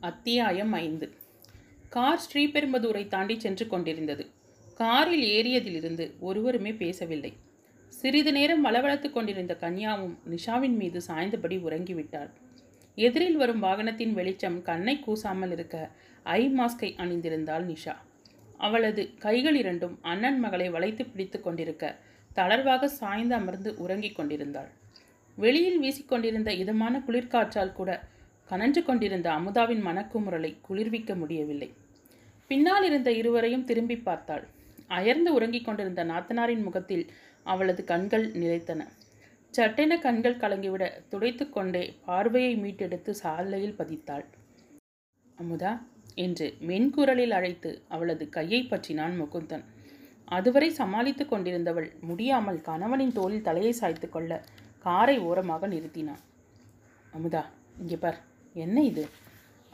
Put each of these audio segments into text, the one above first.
அத்தியாயம் ஐந்து. கார் ஸ்ரீபெரும்பதூரை தாண்டி சென்று கொண்டிருந்தது. காரில் ஏறியதிலிருந்து ஒருவருமே பேசவில்லை. சிறிது நேரம் வளவளத்துக் கொண்டிருந்த கன்யாவும் நிஷாவின் மீது சாய்ந்தபடி உறங்கிவிட்டாள். எதிரில் வரும் வாகனத்தின் வெளிச்சம் கண்ணை கூசாமல் இருக்க ஐ மாஸ்கை அணிந்திருந்தாள் நிஷா. அவளது கைகள் இரண்டும் அண்ணன் மகளை வளைத்து பிடித்து கொண்டிருக்க தளர்வாக சாய்ந்து அமர்ந்து உறங்கிக் கொண்டிருந்தாள். வெளியில் வீசிக்கொண்டிருந்த இதமான குளிர்காற்றால் கூட கனன்று கொண்டிருந்த அமுதாவின் மனக்குமுறலை குளிர்விக்க முடியவில்லை. பின்னால் இருந்த இருவரையும் திரும்பி பார்த்தாள். அயர்ந்து உறங்கிக் கொண்டிருந்த நாத்தனாரின் முகத்தில் அவளது கண்கள் நிலைத்தன. சட்டென கண்கள் கலங்கிவிட துடைத்து கொண்டே பார்வையை மீட்டெடுத்து சாலையில் பதித்தாள். அமுதா என்று மென்குரலில் அழைத்து அவளது கையை பற்றினான் முகுந்தன். அதுவரை சமாளித்து கொண்டிருந்தவள் முடியாமல் கணவனின் தோளில் தலையை சாய்த்து கொள்ள காரை ஓரமாக நிறுத்தினான். அமுதா இங்கே பார். என்ன இது?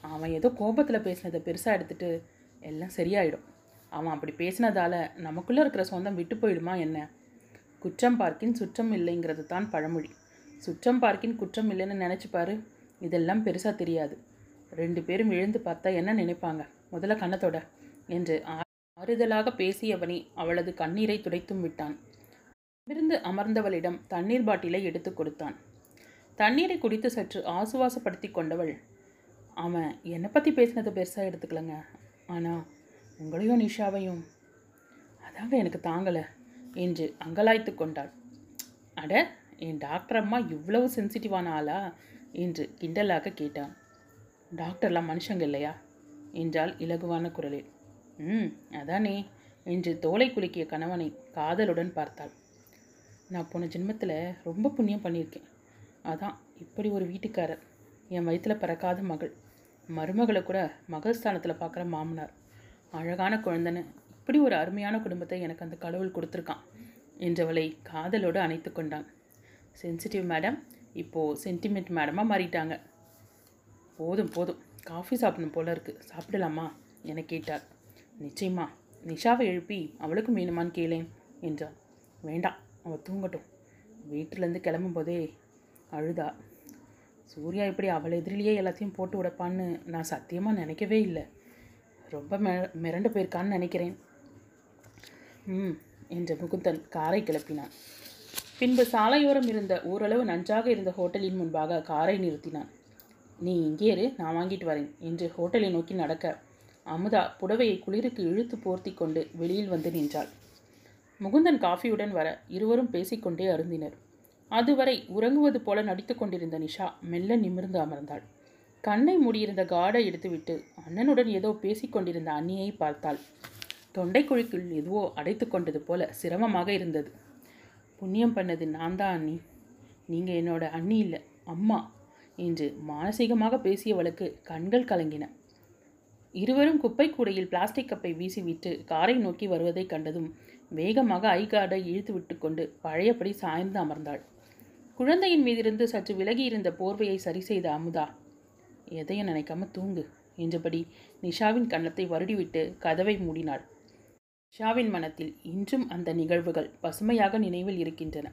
அவன் ஏதோ கோபத்தில் பேசினதை பெருசாக எடுத்துட்டு எல்லாம் சரியாயிடும். அவன் அப்படி பேசினதால நமக்குள்ளே இருக்கிற சொந்தம் விட்டு போயிடுமா என்ன? குற்றம் பார்க்கின் சுற்றம் இல்லைங்கிறது தான் பழமொழி. சுற்றம் பார்க்கின் குற்றம் இல்லைன்னு நினச்சிப்பாரு இதெல்லாம் பெருசாக தெரியாது. ரெண்டு பேரும் எழுந்து பார்த்தா என்ன நினைப்பாங்க? முதல்ல கண்ணத்தோட என்று ஆறுதலாக பேசியவனே அவளது கண்ணீரை துடைத்தும் விட்டான். இருந்து அமர்ந்தவளிடம் தண்ணீர் பாட்டிலை எடுத்து கொடுத்தான். தண்ணீரை குடித்து சற்று ஆசுவாசப்படுத்தி கொண்டவள். அவன் என்னை பற்றி பேசினதை பெருசாக எடுத்துக்கலங்க. ஆனால் உங்களையும் நிஷாவையும். அதாங்க எனக்கு தாங்கலை என்று அங்கலாய்த்து கொண்டாள். அட என் டாக்டர் அம்மா இவ்வளவு சென்சிட்டிவான ஆளா? என்று கிண்டலாக கேட்டான். டாக்டர்லாம் மனுஷங்க இல்லையா? என்றாள் இலகுவான குரலில். ம் அதானே என்று தோலை குலுக்கிய கணவனை காதலுடன் பார்த்தாள். நான் போன ஜென்மத்தில் ரொம்ப புண்ணியம் பண்ணியிருக்கேன். அதான் இப்படி ஒரு வீட்டுக்காரர். என் வயிற்றில் பிறக்காத மகள். மருமகளை கூட மகள் ஸ்தானத்தில் பார்க்குற மாமனார். அழகான குழந்தைன்னு இப்படி ஒரு அருமையான குடும்பத்தை எனக்கு அந்த கடவுள் கொடுத்துருக்கான் என்றவளை காதலோடு அணைத்து கொண்டான். சென்சிட்டிவ் மேடம் இப்போது சென்டிமெண்ட் மேடமாக மாறிட்டாங்க. போதும் போதும். காஃபி சாப்பிடணும் போல இருக்குது சாப்பிடலாமா? என கேட்டார். நிச்சயமா. நிஷாவை எழுப்பி அவளுக்கும் வேணுமான்னு கேளேன் என்றான் வேண்டாம் அவள் தூங்கட்டும். வீட்டிலேருந்து கிளம்பும்போதே அழுதா. சூர்யா இப்படி அவள் எதிரிலேயே எல்லாத்தையும் போட்டு உடைப்பான்னு நான் சத்தியமாக நினைக்கவே இல்லை. ரொம்ப மெ மிரண்டு போயிருக்கான்னு நினைக்கிறேன். ம் என்று முகுந்தன் காரை கிளப்பினான். பின்பு சாலையோரம் இருந்த ஓரளவு நன்றாக இருந்த ஹோட்டலின் முன்பாக காரை நிறுத்தினான். நீ இங்கே இரு நான் வாங்கிட்டு வரேன் என்று ஹோட்டலை நோக்கி நடக்க அமுதா புடவையை குளிருக்கு இழுத்து போர்த்தி கொண்டு வெளியில் வந்து நின்றாள். முகுந்தன் காஃபியுடன் வர இருவரும் பேசிக்கொண்டே அருந்தினர். அதுவரை உறங்குவது போல நடித்து கொண்டிருந்த நிஷா மெல்ல நிமிர்ந்து அமர்ந்தாள். கண்ணை மூடியிருந்த காடை எடுத்துவிட்டு அண்ணனுடன் ஏதோ பேசிக்கொண்டிருந்த அண்ணியை பார்த்தாள். தொண்டைக்குழிக்குள் எதுவோ அடைத்து கொண்டது போல சிரமமாக இருந்தது. புண்ணியம் பண்ணது நான் தான் அண்ணி. நீங்கள் என்னோட அண்ணி இல்லை அம்மா என்று மானசீகமாக பேசியவளுக்கு கண்கள் கலங்கின. இருவரும் குப்பை கூடையில் பிளாஸ்டிக் கப்பை வீசிவிட்டு காரை நோக்கி வருவதைக் கண்டதும் வேகமாக ஐ கார்டை இழுத்து விட்டு கொண்டு பழையபடி சாய்ந்து அமர்ந்தாள். குழந்தையின் மீதிருந்து சற்று விலகி இருந்த போர்வையை சரி செய்த அமுதா எதையும் நினைக்காம தூங்கு என்றபடி நிஷாவின் கன்னத்தை வருடிவிட்டு கதவை மூடினாள். நிஷாவின் மனத்தில் இன்றும் அந்த நிகழ்வுகள் பசுமையாக நினைவில் இருக்கின்றன.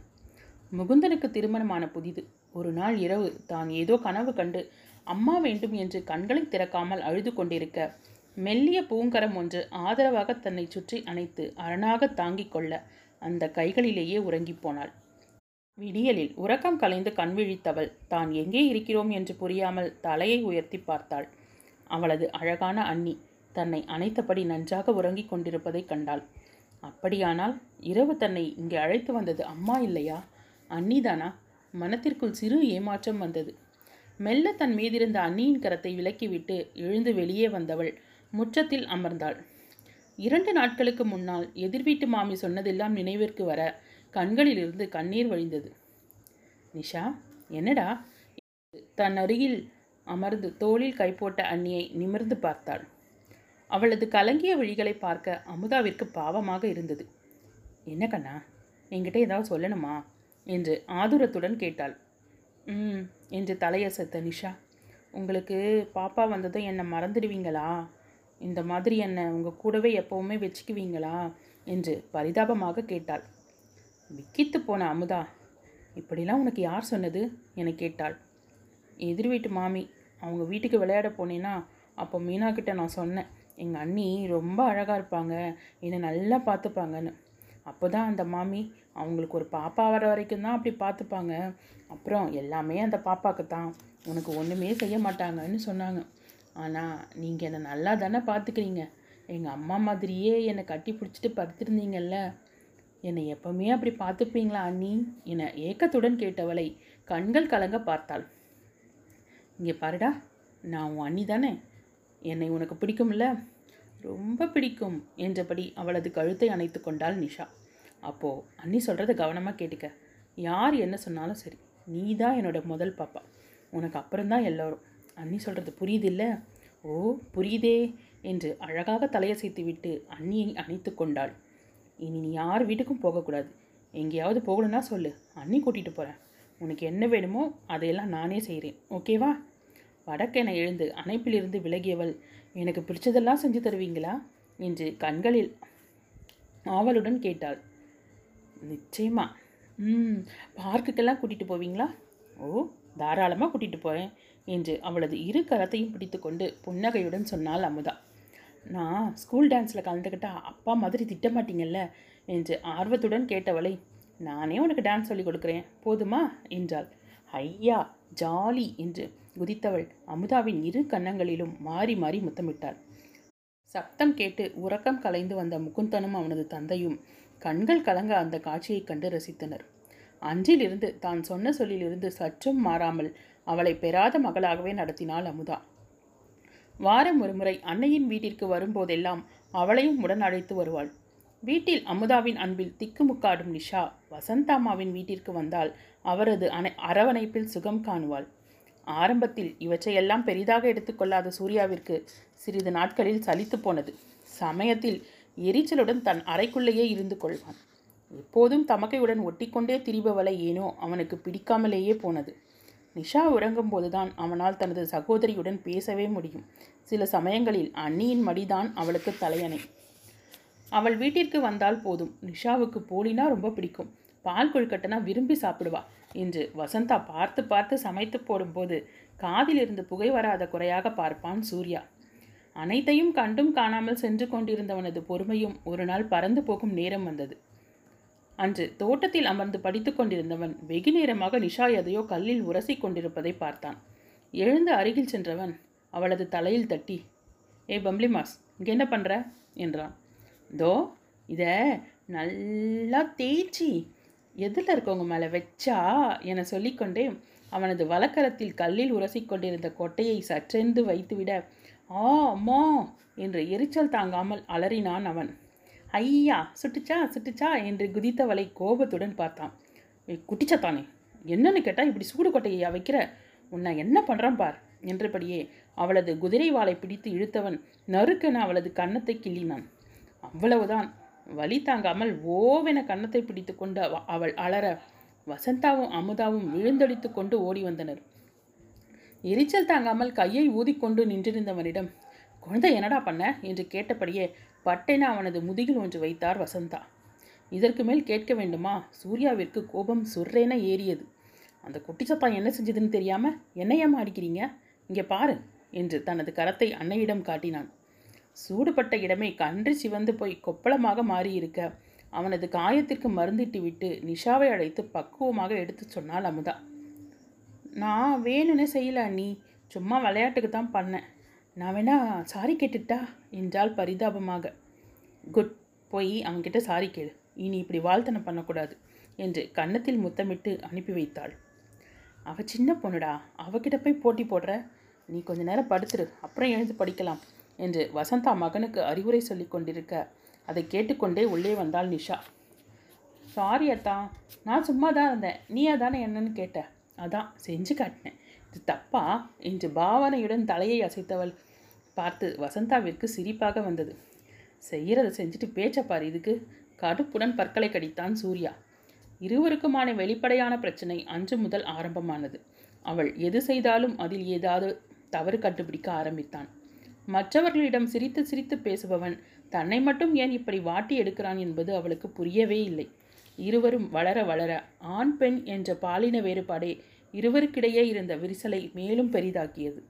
முகுந்தனுக்கு திருமணமான புதிது. ஒரு நாள் இரவு தான் ஏதோ கனவு கண்டு அம்மா வேண்டும் என்று கண்களை திறக்காமல் அழுது கொண்டிருக்க மெல்லிய பூங்கரம் ஒன்று ஆதரவாக தன்னை சுற்றி அணைத்து அரணாக தாங்கிக் கொள்ள அந்த கைகளிலேயே உறங்கிப் போனாள். விடியலில் உறக்கம் கலைந்து கண் விழித்தவள். தான் எங்கே இருக்கிறோம்? என்று புரியாமல் தலையை உயர்த்தி பார்த்தாள். அவளது அழகான அண்ணி தன்னை அணைத்தபடி நன்றாக உறங்கிக் கொண்டிருப்பதைக் கண்டாள். அப்படியானால் இரவு தன்னை இங்கே அழைத்து வந்தது அம்மா இல்லையா? அன்னிதானா மனத்திற்குள் சிறு ஏமாற்றம் வந்தது. மெல்ல தன் மீதிருந்த அண்ணியின் கரத்தை விலக்கிவிட்டு எழுந்து வெளியே வந்தவள் முற்றத்தில் அமர்ந்தாள். இரண்டு நாட்களுக்கு முன்னால் எதிர்வீட்டு மாமி சொன்னதெல்லாம் நினைவிற்கு வர கண்களிலிருந்து கண்ணீர் வழிந்தது. நிஷா என்னடா? தன் அருகில் அமர்ந்து தோளில் கைப்போட்ட அண்ணியை நிமிர்ந்து பார்த்தாள். அவளது கலங்கிய விழிகளை பார்க்க அமுதாவிற்கு பாவமாக இருந்தது. என்ன கண்ணா என்கிட்ட ஏதாவது சொல்லணுமா? என்று ஆதுரத்துடன் கேட்டாள். ம் என்று தலையசத்த நிஷா. உங்களுக்கு பாப்பா வந்ததும் என்னை மறந்துடுவீங்களா? இந்த மாதிரி என்னை உங்கள் கூடவே எப்போவுமே வச்சுக்குவீங்களா? என்று பரிதாபமாக கேட்டாள். விக்கித்து போன அமுதா. இப்படிலாம் உனக்கு யார் சொன்னது? என கேட்டாள். எதிர் வீட்டு மாமி அவங்க வீட்டுக்கு விளையாட போனேன்னா அப்போ மீனா கிட்ட நான் சொன்னேன் எங்கள் அண்ணி ரொம்ப அழகாக இருப்பாங்க என்னை நல்லா பார்த்துப்பாங்கன்னு அப்போ தான் அந்த மாமி அவங்களுக்கு ஒரு பாப்பா வர வரைக்கும் தான் அப்படி பார்த்துப்பாங்க அப்புறம் எல்லாமே அந்த பாப்பாவுக்கு தான். உனக்கு ஒன்றுமே செய்ய மாட்டாங்கன்னு சொன்னாங்க. ஆனால் நீங்கள் என்னை நல்லா தானே பார்த்துக்கிறீங்க எங்கள் அம்மா மாதிரியே என்னை கட்டி பிடிச்சிட்டு படுத்திருந்தீங்கல்ல. என்னை எப்பவுமே அப்படி பார்த்துப்பீங்களா அண்ணி? என ஏக்கத்துடன் கேட்டவளை கண்கள் கலங்க பார்த்தாள். இங்கே பாருடா நான் உன் அண்ணி தானே? என்னை உனக்கு பிடிக்கும்ல? ரொம்ப பிடிக்கும் என்றபடி அவளது கழுத்தை அணைத்து கொண்டாள் நிஷா. அப்போது அண்ணி சொல்கிறத கவனமாக கேட்டுக்க. யார் என்ன சொன்னாலும் சரி நீ தான் என்னோட முதல் பாப்பா. உனக்கு அப்புறம்தான் எல்லோரும். அண்ணி சொல்கிறது புரியுதில்ல? ஓ புரியுதே என்று அழகாக தலையசைத்து விட்டு அண்ணியை அணைத்து கொண்டாள். இனி நீ யார் வீட்டுக்கும் போகக்கூடாது. எங்கேயாவது போகணும்னா சொல்லு. அண்ணி கூட்டிகிட்டு போகிறேன் உனக்கு என்ன வேணுமோ அதையெல்லாம் நானே செய்கிறேன் ஓகேவா வடக்கென எழுந்து அணைப்பிலிருந்து விலகியவள் எனக்கு பிடிச்சதெல்லாம் செஞ்சு தருவீங்களா? என்று கண்களில் ஆவலுடன் கேட்டாள். நிச்சயமா. ம் பார்க்குக்கெல்லாம் கூட்டிகிட்டு போவீங்களா? ஓ தாராளமாக கூட்டிகிட்டு போகிறேன் என்று அவளது இரு கரத்தையும் பிடித்துக்கொண்டு புன்னகையுடன் சொன்னாள் அமுதா. நான் ஸ்கூல் டான்ஸில் கலந்துக்கிட்டா அப்பா மாதிரி திட்டமாட்டீங்கல்ல என்று ஆர்வத்துடன் கேட்டவளை நானே உனக்கு டான்ஸ் சொல்லிக் கொடுக்குறேன் போதுமா? என்றாள். ஐயா ஜாலி என்று குதித்தவள் அமுதாவின் இரு கன்னங்களிலும் மாறி மாறி முத்தமிட்டாள். சப்தம் கேட்டு உறக்கம் கலைந்து வந்த முகுந்தனும் அவனது தந்தையும் கண்கள் கலங்க அந்த காட்சியைக் கண்டு ரசித்தனர். அன்றிலிருந்து தான் சொன்ன சொல்லிலிருந்து சற்றும் மாறாமல் அவளை பெறாத மகளாகவே நடத்தினாள் அமுதா. வாரம் ஒருமுறை அன்னையின் வீட்டிற்கு வரும்போதெல்லாம் அவளையும் உடன் அழைத்து வருவாள். வீட்டில் அமுதாவின் அன்பில் திக்குமுக்காடும் நிஷா வசந்தாமாவின் வீட்டிற்கு வந்தால் அவரது அணை அரவணைப்பில் சுகம் காணுவாள். ஆரம்பத்தில் இவற்றையெல்லாம் பெரிதாக எடுத்துக்கொள்ளாத சூர்யாவிற்கு சிறிது நாட்களில் சலித்து போனது. சமயத்தில் எரிச்சலுடன் தன் அறைக்குள்ளேயே இருந்து கொள்வான். எப்போதும் தமக்கையுடன் ஒட்டிக்கொண்டே திரிபவளை ஏனோ அவனுக்கு பிடிக்காமலேயே போனது. நிஷா உறங்கும்போதுதான் அவனால் தனது சகோதரியுடன் பேசவே முடியும். சில சமயங்களில் அண்ணியின் மடிதான் அவளுக்கு தலையணை. அவள் வீட்டிற்கு வந்தால் போதும். நிஷாவுக்கு போலினா ரொம்ப பிடிக்கும். பால் கொழுக்கட்டைனா விரும்பி சாப்பிடுவா என்று வசந்தா பார்த்து பார்த்து சமைத்து போடும்போது காதிலிருந்து புகை வராத குறையாக பார்ப்பான் சூர்யா. அனைத்தையும் கண்டும் காணாமல் சென்று கொண்டிருந்தவனது பொறுமையும் ஒரு நாள் பறந்து போகும் நேரம் வந்தது. அன்று தோட்டத்தில் அமர்ந்து படித்துக் கொண்டிருந்தவன் வெகு நேரமாக நிஷா எதையோ கல்லில் உரசி கொண்டிருப்பதை பார்த்தான். எழுந்து அருகில் சென்றவன் அவளது தலையில் தட்டி ஏ பம்ப்ளிமாஸ் இங்கே என்ன பண்ணுற என்றான். தோ இதை நல்லா தேய்ச்சி எதில் இருக்கவங்க மேலே வச்சா என சொல்லிக்கொண்டே அவனது வலக்கரத்தில் கல்லில் உரசிக் கொண்டிருந்த கொட்டையை சற்றென்று வைத்துவிட ஆ அம்மா என்று எரிச்சல் தாங்காமல் அலறினான் அவன். ஐயா சுட்டுச்சா சுட்டுச்சா என்று குதித்தவளை கோபத்துடன் பார்த்தான். குட்டிச்சத்தானே என்னன்னு கேட்டால் இப்படி சூடு கொட்டையா வைக்கிற உன்னை என்ன பண்ணுறான் பார்? என்றபடியே அவளது குதிரை வாளை பிடித்து இழுத்தவன் நறுக்கென அவளது கன்னத்தை கிள்ளினான். அவ்வளவுதான் வலி தாங்காமல் ஓவென கன்னத்தை பிடித்து கொண்டு அவ- அவள் அலற வசந்தாவும் அமுதாவும் விழுந்தடித்து கொண்டு ஓடி வந்தனர். எரிச்சல் தாங்காமல் கையை ஊதிக்கொண்டு நின்றிருந்தவனிடம் குழந்தை என்னடா பண்ண? என்று கேட்டபடியே பட்டென அவனது முதுகில் ஒன்று வைத்தார் வசந்தா. இதற்கு மேல் கேட்க வேண்டுமா? சூர்யாவிற்கு கோபம் சொர்றேன ஏறியது. அந்த குட்டிச்சப்பா என்ன செஞ்சதுன்னு தெரியாம என்னையம்மா அடிக்கிறீங்க இங்கே பாரு என்று தனது கரத்தை அன்னையிடம் காட்டினான். சூடுபட்ட இடமே கன்று சிவந்து போய் கொப்பளமாக மாறியிருக்க. அவனது காயத்திற்கு மருந்திட்டு விட்டு நிஷாவை அழைத்து பக்குவமாக எடுத்து சொன்னாள் அமுதா. நான் வேணும்னே செய்யல நீ சும்மா விளையாட்டுக்கு தான் பண்ணேன். நான் வேணா சாரி கேட்டுட்டா? என்றால் பரிதாபமாக. குட் போய் அவன்கிட்ட சாரி கேடு இனி இப்படி வாழ்த்தனம் பண்ணக்கூடாது என்று கன்னத்தில் முத்தமிட்டு அனுப்பி வைத்தாள். அவ சின்ன பொண்ணுடா அவகிட்ட போய் போட்டி போடுற? நீ கொஞ்ச நேரம் படுத்துரு அப்புறம் எழுந்து படிக்கலாம் என்று வசந்தா மகனுக்கு அறிவுரை சொல்லி கொண்டிருக்க அதை கேட்டுக்கொண்டே உள்ளே வந்தாள் நிஷா. சாரி அத்தா நான் சும்மா தான் இருந்தேன். நீ அதானே என்னன்னு கேட்ட? அதான் செஞ்சு காட்டினேன். இது தப்பா? என்று பாவனையுடன் தலையை அசைத்தவள் பார்த்து வசந்தாவிற்கு சிரிப்பாக வந்தது. செய்யறதை செஞ்சுட்டு பேச்சப்பார் இதுக்கு. கடுப்புடன் பற்களை கடித்தான் சூர்யா. இருவருக்குமான வெளிப்படையான பிரச்சனை அன்று முதல் ஆரம்பமானது. அவள் எது செய்தாலும் அதில் ஏதாவது தவறு கண்டுபிடிக்க ஆரம்பித்தான். மற்றவர்களிடம் சிரித்து சிரித்து பேசுபவன் தன்னை மட்டும் ஏன் இப்படி வாட்டி எடுக்கிறான் என்பது அவளுக்கு புரியவே இல்லை. இருவரும் வளர வளர ஆண் பெண் என்ற பாலின வேறுபாடே இருவருக்கிடையே இருந்த விரிசலை மேலும் பெரிதாக்கியது.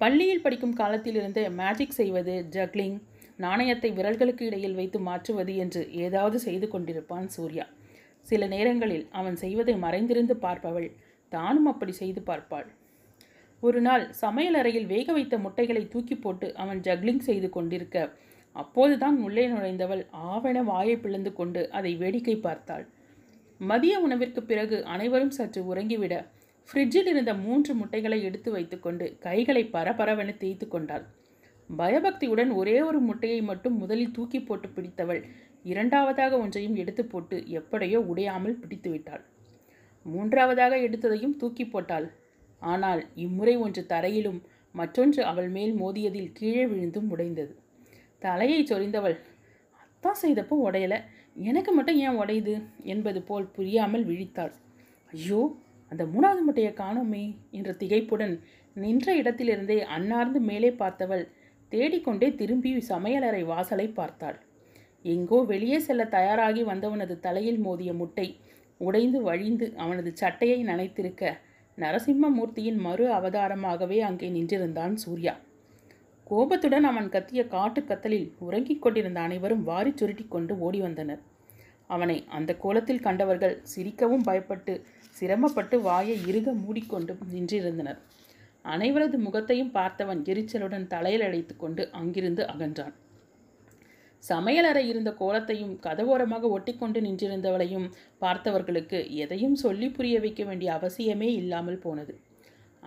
பள்ளியில் படிக்கும் காலத்திலிருந்து மேஜிக் செய்வது ஜக்லிங் நாணயத்தை விரல்களுக்கு இடையில் வைத்து மாற்றுவது என்று ஏதாவது செய்து கொண்டிருப்பான் சூர்யா. சில நேரங்களில் அவன் செய்வதை மறைந்திருந்து பார்ப்பவள் தானும் அப்படி செய்து பார்ப்பாள். ஒரு நாள் சமையலறையில் வேக வைத்த முட்டைகளை தூக்கி போட்டு அவன் ஜக்லிங் செய்து கொண்டிருக்க அப்போதுதான் உள்ளே நுழைந்தவள் ஆவண வாயை பிளந்து கொண்டு அதை வேடிக்கை பார்த்தாள். மதிய உணவிற்கு பிறகு அனைவரும் சற்று உறங்கிவிட ஃப்ரிட்ஜில் இருந்த மூன்று முட்டைகளை எடுத்து வைத்துக்கொண்டு கைகளை பரபரவென தேய்த்து கொண்டாள். பயபக்தியுடன் ஒரே ஒரு முட்டையை மட்டும் முதலில் தூக்கி போட்டு பிடித்தவள் இரண்டாவதாக ஒன்றையும் எடுத்து போட்டு எப்படியோ உடையாமல் பிடித்து விட்டாள். மூன்றாவதாக எடுத்ததையும் தூக்கி போட்டாள். ஆனால் இம்முறை ஒன்று தரையிலும் மற்றொன்று அவள் மேல் மோதியதில் கீழே விழுந்தும் உடைந்தது. தலையை சொரிந்தவள் அத்தான் செய்தப்போ உடையலை எனக்கு மட்டும் ஏன் உடையுது என்பது போல் புரியாமல் விழித்தாள். ஐயோ அந்த மூணாவது முட்டையை காணோமே என்ற திகைப்புடன் நின்ற இடத்திலிருந்தே அன்னார்ந்து மேலே பார்த்தவள் தேடிக்கொண்டே திரும்பி சமையலறை வாசலை பார்த்தாள். எங்கோ வெளியே செல்ல தயாராகி வந்தவனது தலையில் மோதிய முட்டை உடைந்து வழிந்து அவனது சட்டையை நனைத்திருக்க நரசிம்மமூர்த்தியின் மறு அவதாரமாகவே அங்கே நின்றிருந்தான் சூர்யா. கோபத்துடன் அவன் கத்திய காட்டு கத்தலில் உறங்கிக் கொண்டிருந்த அனைவரும் வாரி சுருட்டி கொண்டு ஓடி வந்தனர். அவனை அந்த கோலத்தில் கண்டவர்கள் சிரிக்கவும் பயப்பட்டு சிரமப்பட்டு வாயை இறுக மூடிக்கொண்டு நின்றிருந்தனர். அனைவரது முகத்தையும் பார்த்தவன் எரிச்சலுடன் தலையில் அடைத்து கொண்டு அங்கிருந்து அகன்றான். சமையலறை இருந்த கோலத்தையும் கதவோரமாக ஒட்டிக்கொண்டு நின்றிருந்தவளையும் பார்த்தவர்களுக்கு எதையும் சொல்லி புரிய வைக்க வேண்டிய அவசியமே இல்லாமல் போனது.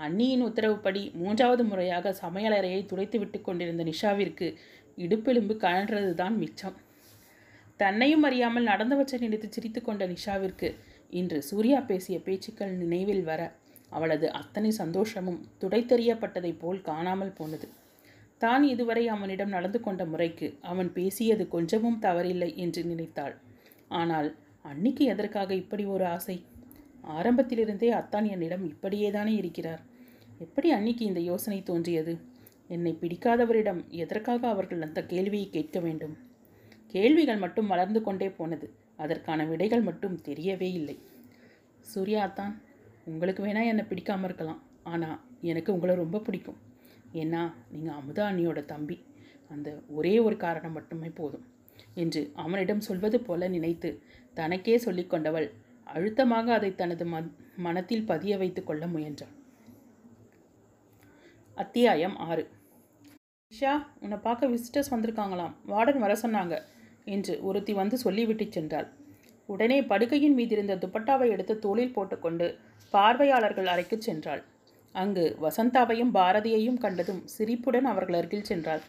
அண்ணியின் உத்தரவுப்படி மூன்றாவது முறையாக சமையலறையை துடைத்து விட்டு கொண்டிருந்த நிஷாவிற்கு இடுப்பெலும்பு கழன்றதுதான் மிச்சம். தன்னையும் அறியாமல் நடந்தவற்றை நினைத்து சிரித்து கொண்ட நிஷாவிற்கு இன்று சூர்யா பேசிய பேச்சுக்கள் நினைவில் வர அவளது அத்தனை சந்தோஷமும் துடைத்தெறியப்பட்டதைப் போல் காணாமல் போனது. தான் இதுவரை அவனிடம் நடந்து கொண்ட முறைக்கு அவன் பேசியது கொஞ்சமும் தவறில்லை என்று நினைத்தாள். ஆனால் அன்னிக்கு எதற்காக இப்படி ஒரு ஆசை? ஆரம்பத்திலிருந்தே அத்தான் என்னிடம் இப்படியே தானே இருக்கிறார். எப்படி அன்னிக்கு இந்த யோசனை தோன்றியது? என்னை பிடிக்காதவரிடம் எதற்காக அவர்கள் அந்த கேள்வியை கேட்க வேண்டும்? கேள்விகள் மட்டும் வளர்ந்து கொண்டே போனது. அதற்கான விடைகள் மட்டும் தெரியவே இல்லை. சூர்யா தான் உங்களுக்கு வேணா என்னை பிடிக்காமல் இருக்கலாம். ஆனால் எனக்கு உங்களை ரொம்ப பிடிக்கும். ஏன்னா நீங்கள் அமுதா அண்ணியோட தம்பி. அந்த ஒரே ஒரு காரணம் மட்டுமே போதும் என்று அவனிடம் சொல்வது போல நினைத்து தனக்கே சொல்லிக்கொண்டவள் அழுத்தமாக அதை தனது ம மனத்தில் பதிய வைத்து கொள்ள முயன்றாள். அத்தியாயம் ஆறு. ஷா உன்னை பார்க்க விசிட்டர்ஸ் வந்திருக்காங்களாம். வார்டன் வர சொன்னாங்க என்று ஒருத்தி வந்து சொல்லிவிட்டு சென்றாள். உடனே படுக்கையின் மீதிருந்த துப்பட்டாவை எடுத்து தோளில் போட்டுக்கொண்டு பார்வையாளர்கள் அறைக்கு சென்றாள். அங்கு வசந்தாவையும் பாரதியையும் கண்டதும் சிரிப்புடன் அவர்கள் அருகில் சென்றாள்.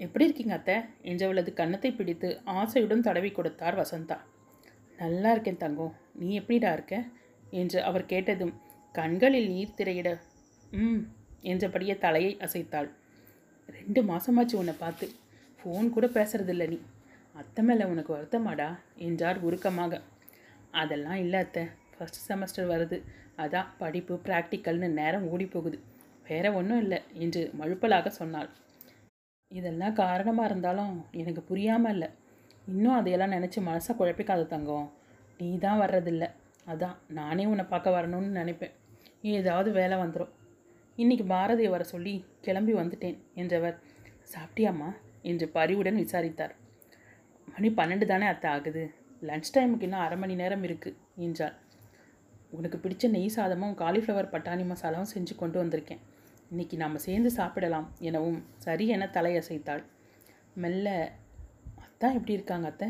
எப்படி இருக்கீங்க அத்தை? என்றவளது கன்னத்தை பிடித்து ஆசையுடன் தடவி கொடுத்தார் வசந்தா. நல்லா இருக்கேன் தங்கம் நீ எப்படிடா இருக்க? என்று அவர் கேட்டதும் கண்களில் நீர் திரையிட. ம் என்றபடியே தலையை அசைத்தாள். ரெண்டு மாசமாச்சு உன்னை பார்த்து. ஃபோன் கூட பேசுறதில்ல நீ. அத்தை மேலே உனக்கு வருத்தமாடா? என்றார் உருக்கமாக. அதெல்லாம் இல்லை அத்தை. ஃபஸ்ட் செமஸ்டர் வருது. அதான் படிப்பு ப்ராக்டிக்கல்னு நேரம் ஓடி போகுது வேற ஒன்றும் இல்லை என்று மழுப்பலாக சொன்னாள். இதெல்லாம் காரணமாக இருந்தாலும் எனக்கு புரியாமல் இல்லை. இன்னும் அதையெல்லாம் நினச்சி மனசை குழப்பிக்காத தங்கம். நீ தான் வர்றதில்ல. அதான் நானே உன்னை பார்க்க வரணும்னு நினைப்பேன். ஏதாவது வேலை வந்துடும் இன்னைக்கு பாரதியை வர சொல்லி கிளம்பி வந்துட்டேன் என்றவர். சாப்பிட்டியாம்மா? என்று பரிவுடன் விசாரித்தார். மணி பன்னெண்டு தானே அத்தை ஆகுது. லன்ச் டைமுக்கு இன்னும் அரை மணி நேரம் இருக்குது என்றாள் உனக்கு பிடிச்ச நெய் சாதமும் காலிஃப்ளவர் பட்டாணி மசாலாவும் செஞ்சு கொண்டு வந்திருக்கேன். இன்னைக்கு நாம் சேர்ந்து சாப்பிடலாம் எனவும் சரி என தலையசைத்தாள். மெல்ல அத்தான் எப்படி இருக்காங்க அத்தை?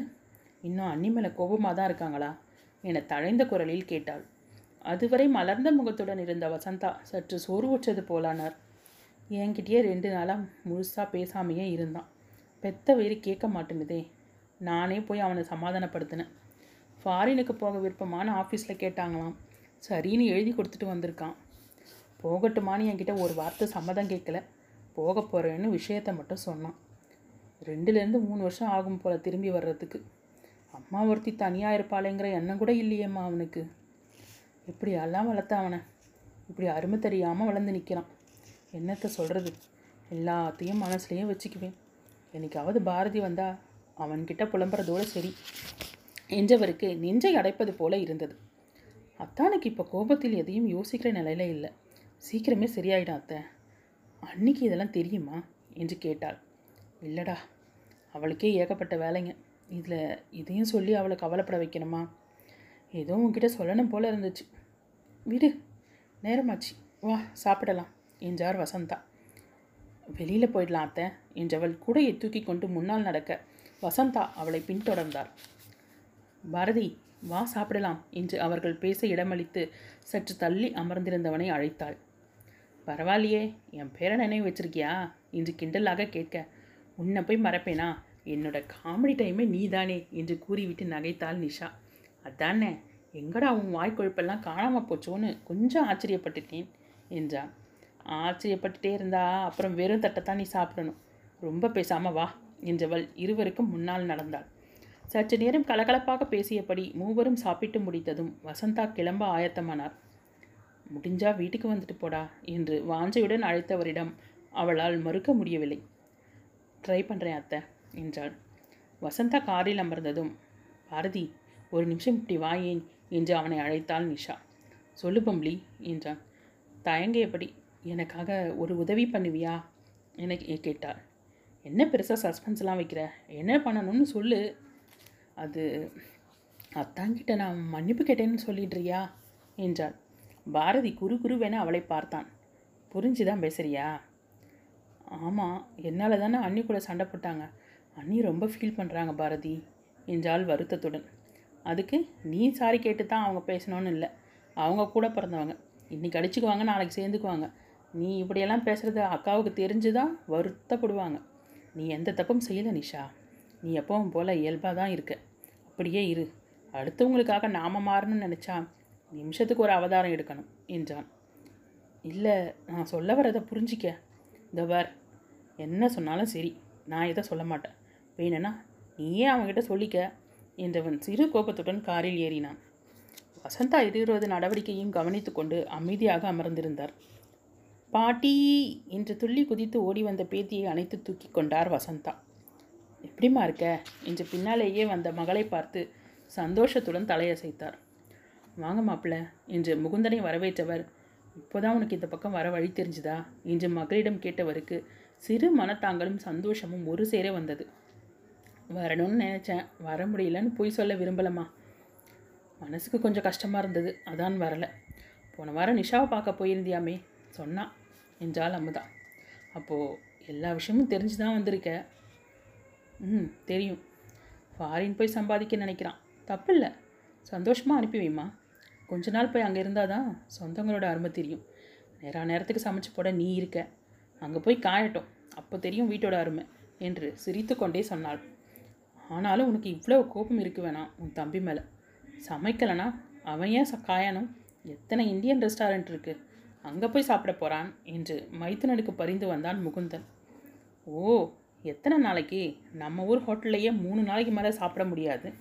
இன்னும் அண்ணி மேலே கோபமாக தான் இருக்காங்களா? என தழைந்த குரலில் கேட்டாள். அதுவரை மலர்ந்த முகத்துடன் இருந்த வசந்தா சற்று சோர்வுற்றது போலானார். என்கிட்டயே ரெண்டு நாளாக முழுசாக பேசாமையே இருந்தான். பெத்த வேறு கேட்க மாட்டேனுதே நானே போய் அவனை சமாதானப்படுத்தினேன். ஃபாரினுக்கு போக விருப்பமான ஆஃபீஸில் கேட்டாங்களாம். சரின்னு எழுதி கொடுத்துட்டு வந்திருக்கான். போகட்டுமான்னு என்கிட்ட ஒரு வார்த்தை சம்மதம் கேட்கல. போக போகிறேன்னு விஷயத்தை மட்டும் சொன்னான். ரெண்டுலேருந்து மூணு வருஷம் ஆகும் போல் திரும்பி வர்றதுக்கு. அம்மா ஒருத்தி தனியாக இருப்பாளேங்கிற எண்ணம் கூட இல்லையேம்மா அவனுக்கு. இப்படி எல்லாம் வளர்த்த அவனை இப்படி அருமை தெரியாமல் வளர்ந்து நிற்கிறான் என்னத்தை சொல்கிறது எல்லாத்தையும் மனசுலேயே வச்சுக்குவேன். என்றைக்காவது பாரதி வந்தா அவன்கிட்ட புலம்புறதோடு சரி. என்றவருக்கு நெஞ்சை அடைப்பது போல இருந்தது. அத்தானுக்கு இப்போ கோபத்தில் எதையும் யோசிக்கிற நிலையில இல்லை. சீக்கிரமே சரியாயிடும் அத்தை. அன்னைக்கு இதெல்லாம் தெரியுமா? என்று கேட்டாள். இல்லைடா அவளுக்கே ஏகப்பட்ட வேலைங்க. இதில் இதையும் சொல்லி அவளை கவலைப்பட வைக்கணுமா? ஏதோ உங்ககிட்ட சொல்லணும் போல இருந்துச்சு. விடு. நேரமாச்சு. வா சாப்பிடலாம் என்றார் வசந்தா. வெளியில் போயிடலாம் அத்தை என்றவள் கூடையை தூக்கி கொண்டு முன்னால் நடக்க வசந்தா அவளை பின்தொடர்ந்தார் பாரதி வா சாப்பிடலாம் என்று அவர்கள் பேச இடமளித்து சற்று தள்ளி அமர்ந்திருந்தவனை அழைத்தாள். பரவாயில்லையே என் பேரை நினைவு வச்சிருக்கியா என்று கிண்டலாக கேட்க உன்னை போய் மறப்பேனா? என்னோட காமெடி டைமே நீதானே என்று கூறிவிட்டு நகைத்தாள் நிஷா. அதானே எங்கடா உன் வாய்க்கொழுப்பெல்லாம் காணாமல் போச்சோன்னு கொஞ்சம் ஆச்சரியப்பட்டுட்டேன் என்றான். ஆச்சரியப்பட்டுட்டே இருந்தா அப்புறம் வெறும் தட்டைத்தான் நீ சாப்பிடணும். ரொம்ப பேசாம வா என்றவள் இருவருக்கும் முன்னால் நடந்தாள். சற்று நேரம் கலகலப்பாக பேசியபடி மூவரும் சாப்பிட்டு முடித்ததும் வசந்தா கிளம்ப ஆயத்தமானார். முடிஞ்சா வீட்டுக்கு வந்துட்டு போடா என்று வாஞ்சையுடன் அழைத்தவரிடம் அவளால் மறுக்க முடியவில்லை. ட்ரை பண்ணுறேன் அத்தை என்றாள். வசந்தா காரில் அமர்ந்ததும் பாரதி ஒரு நிமிஷம் இப்படி வாயேன். என்று அவனை அழைத்தாள் நிஷா. சொல்லு பம்ப்ளி என்றான். தயங்கியபடி எனக்காக ஒரு உதவி பண்ணுவியா? என கேட்டாள். என்ன பெருசாக சஸ்பென்ஸ்லாம் வைக்கிற? என்ன பண்ணணும்னு சொல்லு. அது அத்தாங்கிட்ட நான் மன்னிப்பு கேட்டேன்னு சொல்லிடுறியா? என்றாள். பாரதி குரு குருவென அவளை பார்த்தான். புரிஞ்சுதான் பேசுறியா? ஆமாம் என்னால் தானே அண்ணி கூட சண்டை போட்டாங்க. அண்ணி ரொம்ப ஃபீல் பண்ணுறாங்க பாரதி என்றாள் வருத்தத்துடன். அதுக்கு நீ சாரி கேட்டு தான் அவங்க பேசணும்னு இல்லை. அவங்க கூட பிறந்தவங்க. இன்றைக்கி அடிச்சுக்குவாங்க நாளைக்கு சேர்ந்துக்குவாங்க. நீ இப்படியெல்லாம் பேசுகிறது அக்காவுக்கு தெரிஞ்சுதான் வருத்தப்படுவாங்க. நீ எந்த தப்பும் செய்யலை நிஷா. நீ எப்பவும் போல் இயல்பாக தான் இருக்க. அப்படியே இரு. அடுத்தவங்களுக்காக நாம மாறணும்னு நினச்சா நிமிஷத்துக்கு ஒரு அவதாரம் எடுக்கணும் என்றான். இல்லை நான் சொல்ல வரதை புரிஞ்சிக்க. இந்த வர் என்ன சொன்னாலும் சரி. நான் இதை சொல்ல மாட்டேன். வேணும்னா நீயே அவங்ககிட்ட சொல்லிக்க. என்றவன் சிறு கோபத்துடன் காரில் ஏறினான். வசந்தா எதிர்வது நடவடிக்கையும் கவனித்து கொண்டு அமைதியாக அமர்ந்திருந்தார். பாட்டி என்று துள்ளி குதித்து ஓடி வந்த பேத்தியை அணைத்து தூக்கி கொண்டார் வசந்தா. எப்படிம்மா இருக்க? என்று பின்னாலேயே வந்த மகளை பார்த்து சந்தோஷத்துடன் தலையசைத்தார். வாங்க மாப்பிள்ள என்று முகுந்தனை வரவேற்றவர். இப்போதான் உனக்கு இந்த பக்கம் வர வழி தெரிஞ்சுதா? என்று மகளிடம் கேட்டவருக்கு சிறு மனத்தாங்களும் சந்தோஷமும் ஒரு சேர வந்தது. வரணும்னு நினச்சேன். வர முடியலன்னு பொய் சொல்ல விரும்பலம்மா. மனசுக்கு கொஞ்சம் கஷ்டமாக இருந்தது. அதான் வரலை. போன வாரம் நிஷாவை பார்க்க போயிருந்தியாமே? சொன்னான் என்றால் அமுதா. அப்போது எல்லா விஷயமும் தெரிஞ்சு தான் வந்திருக்க. ம் தெரியும். ஃபாரின் போய் சம்பாதிக்க நினைக்கிறான். தப்பில்லை. சந்தோஷமாக அனுப்பி வைமா கொஞ்ச நாள் போய் அங்கே இருந்தால் தான் சொந்தங்களோட அருமை தெரியும். நேரா நேரத்துக்கு சமைச்சு போட நீ இருக்க. அங்கே போய் காயட்டும். அப்போ தெரியும் வீட்டோட அருமை என்று சிரித்து கொண்டே சொன்னாள். ஆனாலும் உனக்கு இவ்வளோ கோபம் இருக்கு வேணாம் உன் தம்பி மேலே. சமைக்கலைனா அவன் ஏன் ச- காயணும்? எத்தனை இந்தியன் ரெஸ்டாரண்ட் இருக்கு? அங்கே போய் சாப்பிட போகிறான் என்று மைத்துனனுக்கு பரிந்து வந்தான் முகுந்தன். ஓ எத்தனை நாளைக்கு? நம்ம ஊர் ஹோட்டல்லையே மூணு நாளைக்கு மேலே சாப்பிட முடியாது.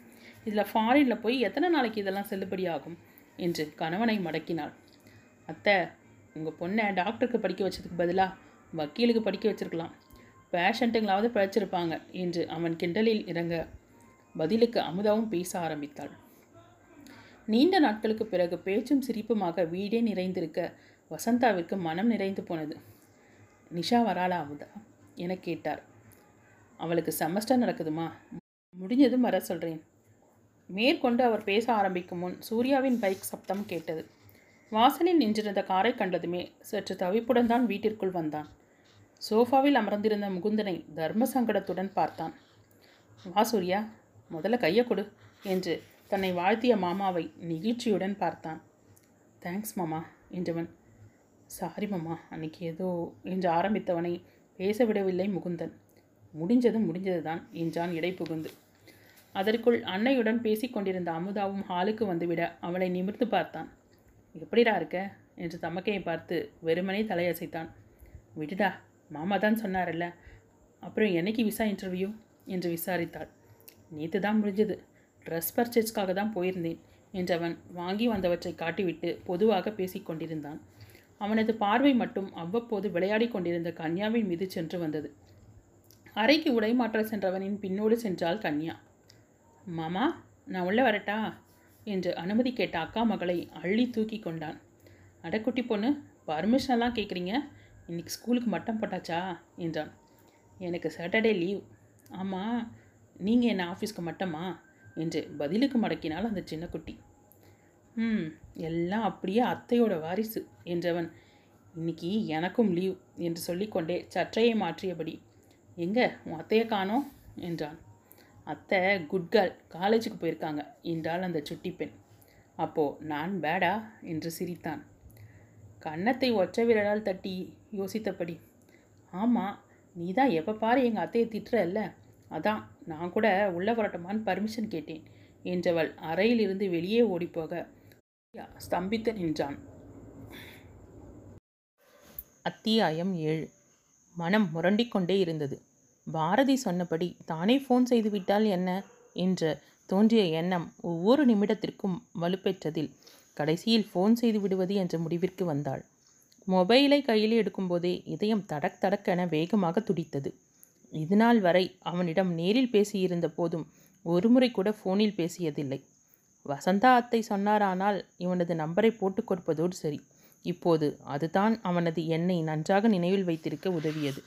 இதில் ஃபாரினில் போய் எத்தனை நாளைக்கு இதெல்லாம் செல்லுபடி ஆகும்? என்று கணவனை மடக்கினாள். அத்தை உங்கள் பொண்ணை டாக்டருக்கு படிக்க வச்சதுக்கு பதிலாக வக்கீலுக்கு படிக்க வச்சுருக்கலாம். பேஷண்ட்டுங்களாவது பிழைச்சிருப்பாங்க. என்று அவன் கிண்டலில் இறங்க பதிலுக்கு அமுதாவும் பேச ஆரம்பித்தாள். நீண்ட நாட்களுக்கு பிறகு பேச்சும் சிரிப்புமாக வீடே நிறைந்திருக்க வசந்தாவிற்கு மனம் நிறைந்து போனது. நிஷா வராளா அமுதா? என கேட்டார். அவளுக்கு செமஸ்டர் நடக்குதுமா? முடிஞ்சதும் வர சொல்கிறேன் மேற்கொண்டு அவர் பேச ஆரம்பிக்கும் முன் சூர்யாவின் பைக் சப்தம் கேட்டது. வாசலில் நின்றிருந்த காரை கண்டதுமே சற்று தவிப்புடன் தான் வீட்டிற்குள் வந்தான். சோஃபாவில் அமர்ந்திருந்த முகுந்தனை தர்ம சங்கடத்துடன் பார்த்தான். வா சூர்யா முதல்ல கையை கொடு என்று தன்னை வாழ்த்திய மாமாவை நெகிழ்ச்சியுடன் பார்த்தான். தேங்க்ஸ் மாமா என்றவன். சாரி மாமா அன்னைக்கு ஏதோ என்று ஆரம்பித்தவனை பேச விடவில்லை முகுந்தன். முடிஞ்சது முடிஞ்சது தான் என்றான் இடை புகுந்து. அதற்குள் அன்னையுடன் பேசிக் கொண்டிருந்த அமுதாவும் ஹாலுக்கு வந்துவிட அவளை நிமிர்ந்து பார்த்தான். எப்படிடா இருக்க? என்று தமக்கையை பார்த்து வெறுமனே தலையசைத்தான். விடுடா மாமா தான் சொன்னார்ல அப்புறம் என்னைக்கு விசா இன்டர்வியூ என்று விசாரித்தாள். நேற்று தான் முடிஞ்சது. ட்ரெஸ் பர்ச்சேஸ்க்காக தான் போயிருந்தேன் என்றவன் வாங்கி வந்தவற்றை காட்டிவிட்டு பொதுவாக பேசிக்கொண்டிருந்தான் அவனது பார்வை மட்டும் அவ்வப்போது விளையாடிக் கொண்டிருந்த கன்யாவின் மீது சென்று வந்தது. அறைக்கு உடைமாற்ற சென்றவனின் பின்னோடு சென்றாள் கன்யா. மாமா நான் உள்ள வரட்டா? என்று அனுமதி கேட்ட அக்கா மகளை அள்ளி தூக்கி கொண்டான். அடக்குட்டி பொண்ணு பர்மிஷன்லாம் கேட்குறீங்க இன்னைக்கு ஸ்கூலுக்கு மட்டம் போட்டாச்சா? என்றான். எனக்கு சாட்டர்டே லீவ் ஆமாம் நீங்கள் என்ன ஆஃபீஸ்க்கு மட்டமா? என்று பதிலுக்கு மடக்கினால் அந்த சின்ன குட்டி. ம் எல்லாம் அப்படியே அத்தையோட வாரிசு என்றவன். இன்னைக்கு எனக்கும் லீவ் என்று சொல்லிக்கொண்டே சற்றையை மாற்றியபடி. எங்கே உன் அத்தையை காணோம்? என்றான். அத்தை குட் கேர்ள் காலேஜுக்கு போயிருக்காங்க என்றாள் அந்த சுட்டி பெண். அப்போது நான் பேடா என்று சிரித்தான். கன்னத்தை ஒற்றை விரலால் தட்டி யோசித்தபடி ஆமாம் நீ தான் எப்போ பாரு எங்கள் அத்தையை திட்டுறல்ல. அதான் நான் கூட உள்ள வரட்டுமான்னு பர்மிஷன் கேட்டேன் என்றவள் அறையிலிருந்து வெளியே ஓடிப்போக ஸ்தம்பித்து நின்றான். அத்தியாயம் ஏழு. மனம் முரண்டிக்கொண்டே இருந்தது. பாரதி சொன்னபடி தானே ஃபோன் செய்துவிட்டால் என்ன? என்ற தோன்றிய எண்ணம் ஒவ்வொரு நிமிடத்திற்கும் வலுப்பெற்றதில். கடைசியில் ஃபோன் செய்து விடுவது என்ற முடிவிற்கு வந்தாள். மொபைலை கையில் எடுக்கும்போதே இதயம் தடக் தடக்கென வேகமாக துடித்தது. இதுநாள் வரை அவனிடம் நேரில் பேசியிருந்த போதும் ஒருமுறை கூட ஃபோனில் பேசியதில்லை. வசந்தா அத்தை சொன்னாரானால் இவனது நம்பரை போட்டு கொடுப்பதோடு சரி. இப்போது அதுதான் அவனது எண்ணை நன்றாக நினைவில் வைத்திருக்க உதவியது.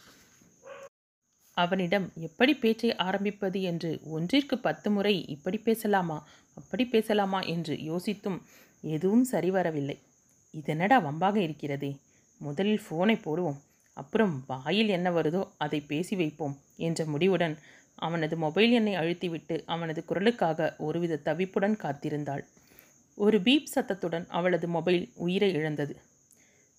அவனிடம் எப்படி பேச்சை ஆரம்பிப்பது என்று ஒன்றிற்கு பத்து முறை இப்படி பேசலாமா? அப்படி பேசலாமா? என்று யோசித்தும் எதுவும் சரிவரவில்லை. இதென்னடா வம்பாக இருக்கிறதே. முதலில் ஃபோனை போடுவோம். அப்புறம் வாயில் என்ன வருதோ அதை பேசி வைப்போம் என்ற முடிவுடன் அவனது மொபைல் எண்ணை அழுத்திவிட்டு அவனது குரலுக்காக ஒருவித தவிப்புடன் காத்திருந்தாள். ஒரு பீப் சத்தத்துடன் அவளது மொபைல் உயிரை இழந்தது.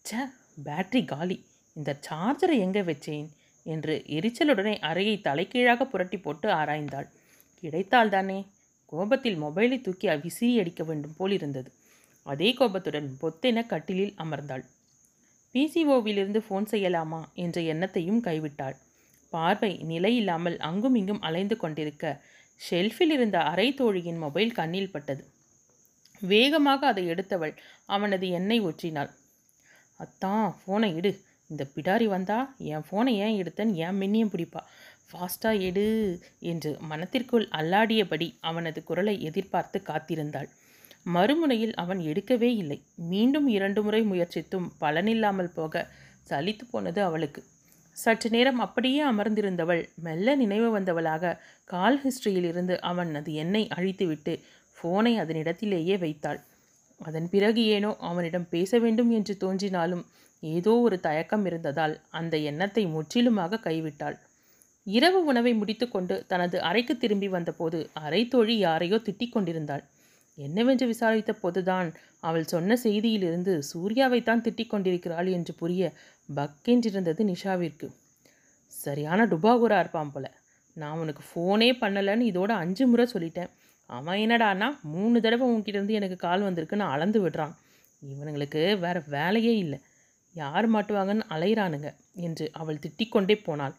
ச்ச பேட்டரி காலி. இந்த சார்ஜரை எங்கே வச்சேன்? என்று எரிச்சலுடனே அறையை தலைகீழாக புரட்டி போட்டு ஆராய்ந்தாள். கிடைத்தால்தானே கோபத்தில் மொபைலை தூக்கி விசிறி அடிக்க வேண்டும் போல் இருந்தது அதே கோபத்துடன் பொத்தென கட்டிலில் அமர்ந்தாள். பிசிஓவிலிருந்து ஃபோன் செய்யலாமா என்ற எண்ணத்தையும் கைவிட்டாள். பார்வை நிலையில்லாமல் அங்கும் இங்கும் அலைந்து கொண்டிருக்க ஷெல்ஃபில் இருந்த அரை தோழியின் மொபைல் கண்ணில் பட்டது. வேகமாக அதை எடுத்தவள் அவனது எண்ணெய் ஒற்றினாள் அத்தான் ஃபோனை எடு இந்த பிடாரி வந்தா என் ஃபோனை ஏன் எடுத்தேன்? ஏன் மின்னியம் பிடிப்பா? ஃபாஸ்ட்டாக எடு என்று மனத்திற்குள் அல்லாடியபடி அவனது குரலை எதிர்பார்த்து காத்திருந்தாள். மறுமுனையில் அவன் எடுக்கவே இல்லை. மீண்டும் இரண்டு முறை முயற்சித்தும் பலனில்லாமல் போக சலித்து போனது அவளுக்கு. சற்று நேரம் அப்படியே அமர்ந்திருந்தவள் மெல்ல நினைவு வந்தவளாக கால் ஹிஸ்டரியிலிருந்து அவன் அது எண்ணெய் அழித்துவிட்டு ஃபோனை அதனிடத்திலேயே வைத்தாள். அதன் பிறகு ஏனோ அவனிடம் பேச வேண்டும் என்று தோன்றினாலும் ஏதோ ஒரு தயக்கம் இருந்ததால் அந்த எண்ணத்தை முற்றிலுமாக கைவிட்டாள். இரவு உணவை முடித்துக்கொண்டு தனது அறைக்கு திரும்பி வந்தபோது அறை தோழி யாரையோ திட்டிக் கொண்டிருந்தாள். என்னவென்று விசாரித்த போதுதான் அவள் சொன்ன செய்தியிலிருந்து சூர்யாவைத்தான் திட்டிக் கொண்டிருக்கிறாள் என்று புரிய பக்கென்றிருந்தது நிஷாவிற்கு. சரியான டுபாகுரா இருப்பான் போல. நான் உனக்கு ஃபோனே பண்ணலைன்னு இதோட அஞ்சு முறை சொல்லிட்டேன். அவன் என்னடானா மூணு தடவை உன்கிட்டேருந்து எனக்கு கால் வந்திருக்குன்னு அளந்து விடுறான். இவனுங்களுக்கு வேற வேலையே இல்லை. யார் மாட்டுவாங்கன்னு அலையிறானுங்க என்று அவள் திட்டிக்கொண்டே போனாள்.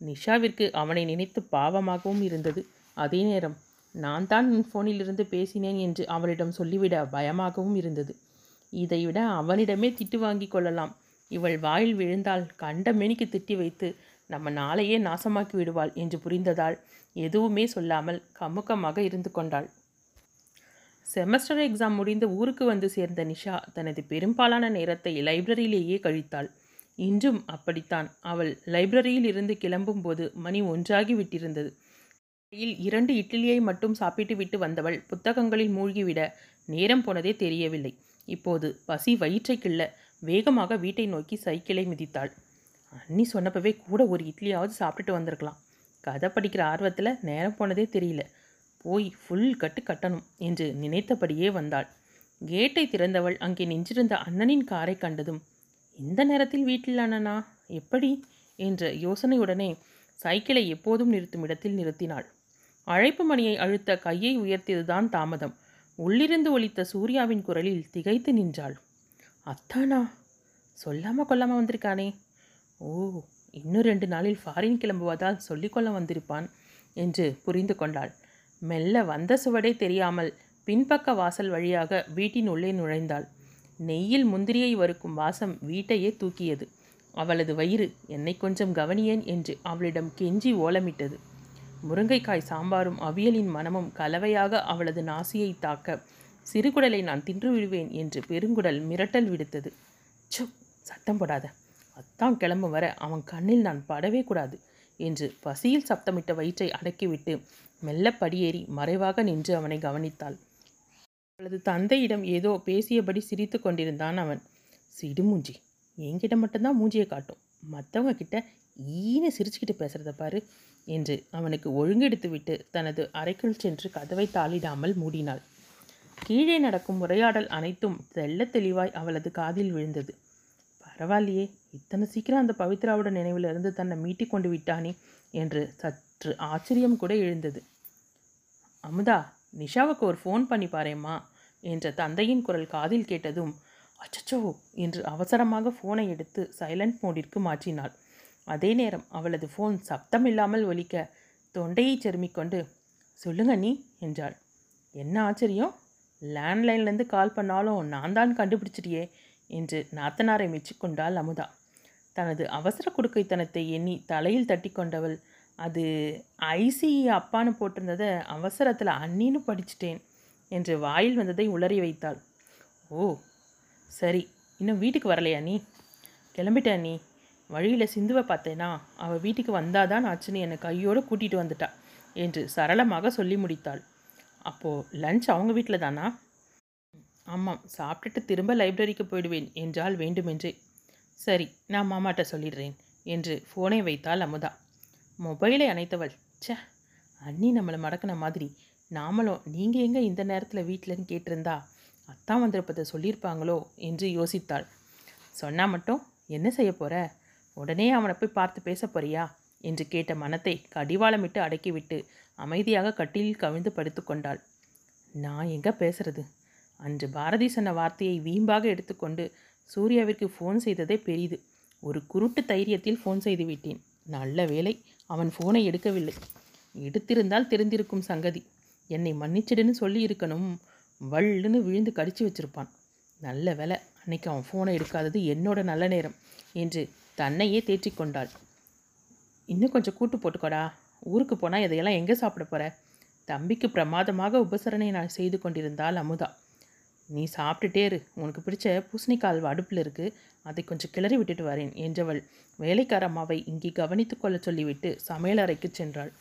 நிஷாவிற்கு அவனை நினைத்து பாவமாகவும் இருந்தது. அதே நேரம் நான் தான் உன் ஃபோனிலிருந்து பேசினேன் என்று அவளிடம் சொல்லிவிட பயமாகவும் இருந்தது. இதைவிட அவனிடமே திட்டு வாங்கி கொள்ளலாம். இவள் வாயில் விழுந்தால் கண்ட மேனிக்கு திட்டி வைத்து நம்ம நாளையே நாசமாக்கி விடுவாள் என்று புரிந்ததால் எதுவுமே சொல்லாமல் கமுக்கமாக இருந்து கொண்டாள். செமஸ்டர் எக்ஸாம் முடிந்து ஊருக்கு வந்து சேர்ந்த நிஷா தனது பெரும்பாலான நேரத்தை லைப்ரரியிலேயே கழித்தாள். இன்றும் அப்படித்தான். அவள் லைப்ரரியில் இருந்து கிளம்பும்போது மணி ஒன்றாகி விட்டிருந்தது. இல் இரண்டு இட்லியை மட்டும் சாப்பிட்டு விட்டு வந்தவள் புத்தகங்களில் மூழ்கிவிட நேரம் போனதே தெரியவில்லை. இப்போது பசி வயிற்றை கிள்ள வேகமாக வீட்டை நோக்கி சைக்கிளை மிதித்தாள். அண்ணி சொன்னப்பவே கூட ஒரு இட்லியாவது சாப்பிட்டுட்டு வந்திருக்கலாம். கதை படிக்கிற ஆர்வத்தில் நேரம் போனதே தெரியல. போய் ஃபுல் கட்டு கட்டணும் என்று நினைத்தபடியே வந்தாள். கேட்டை திறந்தவள் அங்கே நின்றிருந்த அண்ணனின் காரை கண்டதும் இந்த நேரத்தில் வீட்டில் அண்ணனா? எப்படி? என்ற யோசனையுடனே சைக்கிளை எப்போதும் நிறுத்தும் இடத்தில் நிறுத்தினாள். அழைப்பு மணியை அழுத்த கையை உயர்த்தியதுதான் தாமதம். உள்ளிருந்து ஒலித்த சூர்யாவின் குரலில் திகைத்து நின்றாள். அத்தானா சொல்லாமல் கொல்லாமல் வந்திருக்கானே. ஓ இன்னும் ரெண்டு நாளில் ஃபாரின் கிளம்புவதால் சொல்லிக்கொள்ள வந்திருப்பான் என்று புரிந்து கொண்டாள். மெல்ல வந்த சுவடே தெரியாமல் பின்பக்க வாசல் வழியாக வீட்டின் உள்ளே நுழைந்தாள். நெய்யில் முந்திரியை வறுக்கும் வாசம் வீட்டையே தூக்கியது. அவளது வயிறு என்னை கொஞ்சம் கவனியேன் என்று அவளிடம் கெஞ்சி ஓலமிட்டது. முருங்கைக்காய் சாம்பாரும் அவியலின் மனமும் கலவையாக அவளது நாசியை தாக்க சிறுகுடலை நான் தின்று விடுவேன் என்று பெருங்குடல் மிரட்டல் விடுத்தது. சு சத்தம் போடாத. அத்தான் கிளம்பும் வர அவன் கண்ணில் நான் படவே கூடாது என்று பசியில் சப்தமிட்ட வயிற்றை அடக்கிவிட்டு மெல்ல படியேறி மறைவாக நின்று அவனை கவனித்தாள். அவளது தந்தையிடம் ஏதோ பேசியபடி சிரித்து கொண்டிருந்தான் அவன். சிடுமூஞ்சி என்கிட்ட மட்டும்தான் மூஞ்சியை காட்டும். மற்றவங்க கிட்ட ஈன சிரிச்சுக்கிட்டு பேசுகிறத பாரு. என்று அவனுக்கு ஒழுங்கெடுத்துவிட்டு தனது அறைக்குள் சென்று கதவை தாளிடாமல் மூடினாள். கீழே நடக்கும் உரையாடல் அனைத்தும் தெள்ள தெளிவாய் அவளது காதில் விழுந்தது. பரவாயில்லையே இத்தனை சீக்கிரம் அந்த பவித்ராவோட நினைவிலிருந்து தன்னை மீட்டி கொண்டு விட்டானே என்று சற்று ஆச்சரியம் கூட எழுந்தது. அமுதா நிஷாவுக்கு ஒரு ஃபோன் பண்ணி பாரேம்மா என்ற தந்தையின் குரல் காதில் கேட்டதும் அச்சச்சோ என்று அவசரமாக ஃபோனை எடுத்து சைலண்ட் மோடிற்கு மாற்றினாள். அதே நேரம் அவளது ஃபோன் சப்தமில்லாமல் ஒலிக்க தொண்டையை செருமிக்கொண்டு சொல்லுங்க நீ என்றாள். என்ன ஆச்சரியம்? லேண்ட்லைன்லேருந்து கால் பண்ணாலும் நான் தான் கண்டுபிடிச்சிட்டியே என்று நாத்தனாரை மெச்சிக்கொண்டாள் அமுதா. தனது அவசர குடுக்கைத்தனத்தை எண்ணி தலையில் தட்டி கொண்டவள் அது ஐசி அப்பான்னு போட்டிருந்ததை அவசரத்தில் அண்ணின்னு படிச்சிட்டேன் என்று வாயில் வந்ததை உளறி வைத்தாள். ஓ சரி இன்னும் வீட்டுக்கு வரலையா நீ கிளம்பிட்டா நீ வழியில் சிந்துவை பார்த்தேனா? அவள் வீட்டுக்கு வந்தாதான் ஆச்சுன்னு என்னை கையோடு கூட்டிகிட்டு வந்துட்டா என்று சரளமாக சொல்லி முடித்தாள். அப்போது லஞ்ச் அவங்க வீட்டில் தானா? ஆமாம் சாப்பிட்டுட்டு திரும்ப லைப்ரரிக்கு போயிடுவேன் என்றால் வேண்டுமென்றே. சரி நான் மாமாட்ட சொல்லிடுறேன் என்று ஃபோனை வைத்தாள் அமுதா. மொபைலை அணைத்தவள். ச்சே அண்ணி நம்மளை மடக்கின மாதிரி. நாமளும் நீங்கள் எங்கே இந்த நேரத்தில் வீட்டிலன்னு கேட்டிருந்தா அத்தான் வந்திருப்பதை சொல்லியிருப்பாங்களோ என்று யோசித்தாள். சொன்னால் மட்டும் என்ன செய்ய போகிற உடனே அவனை போய் பார்த்து பேச போறியா? என்று கேட்ட மனத்தை கடிவாளமிட்டு அடக்கிவிட்டு அமைதியாக கட்டிலில் கவிழ்ந்து படுத்துக்கொண்டாள் நான் எங்கே பேசுறது? அன்று பாரதி சொன்ன வார்த்தையை வீம்பாக எடுத்துக்கொண்டு சூர்யாவிற்கு ஃபோன் செய்ததே பெரிது. ஒரு குருட்டு தைரியத்தில் ஃபோன் செய்து விட்டேன். நல்ல வேளை அவன் ஃபோனை எடுக்கவில்லை. எடுத்திருந்தால் தெரிந்திருக்கும் சங்கதி. என்னை மன்னிச்சிடுன்னு சொல்லியிருக்கணும் வள்ளுன்னு விழுந்து கடிச்சு வச்சிருப்பான். நல்ல வேலை அன்னைக்கு அவன் ஃபோனை எடுக்காதது என்னோட நல்ல நேரம் என்று தன்னையே தேற்றிக்கொண்டாள் இன்னும் கொஞ்சம் கூட்டு போட்டுக்கோடா. ஊருக்கு போனால் இதையெல்லாம் எங்கே சாப்பிட போற? தம்பிக்கு பிரமாதமாக உபசரணை நான் செய்து கொண்டிருந்தாள் அமுதா. நீ சாப்பிட்டுட்டே இரு. உனக்கு பிடிச்ச பூசணிக்கால் அடுப்பில் இருக்குது அதை கொஞ்சம் கிளறி விட்டுட்டு வரேன் என்றவள் வேலைக்கார அம்மாவை இங்கே கவனித்துக் கொள்ள சொல்லிவிட்டு சமையலறைக்கு சென்றாள்.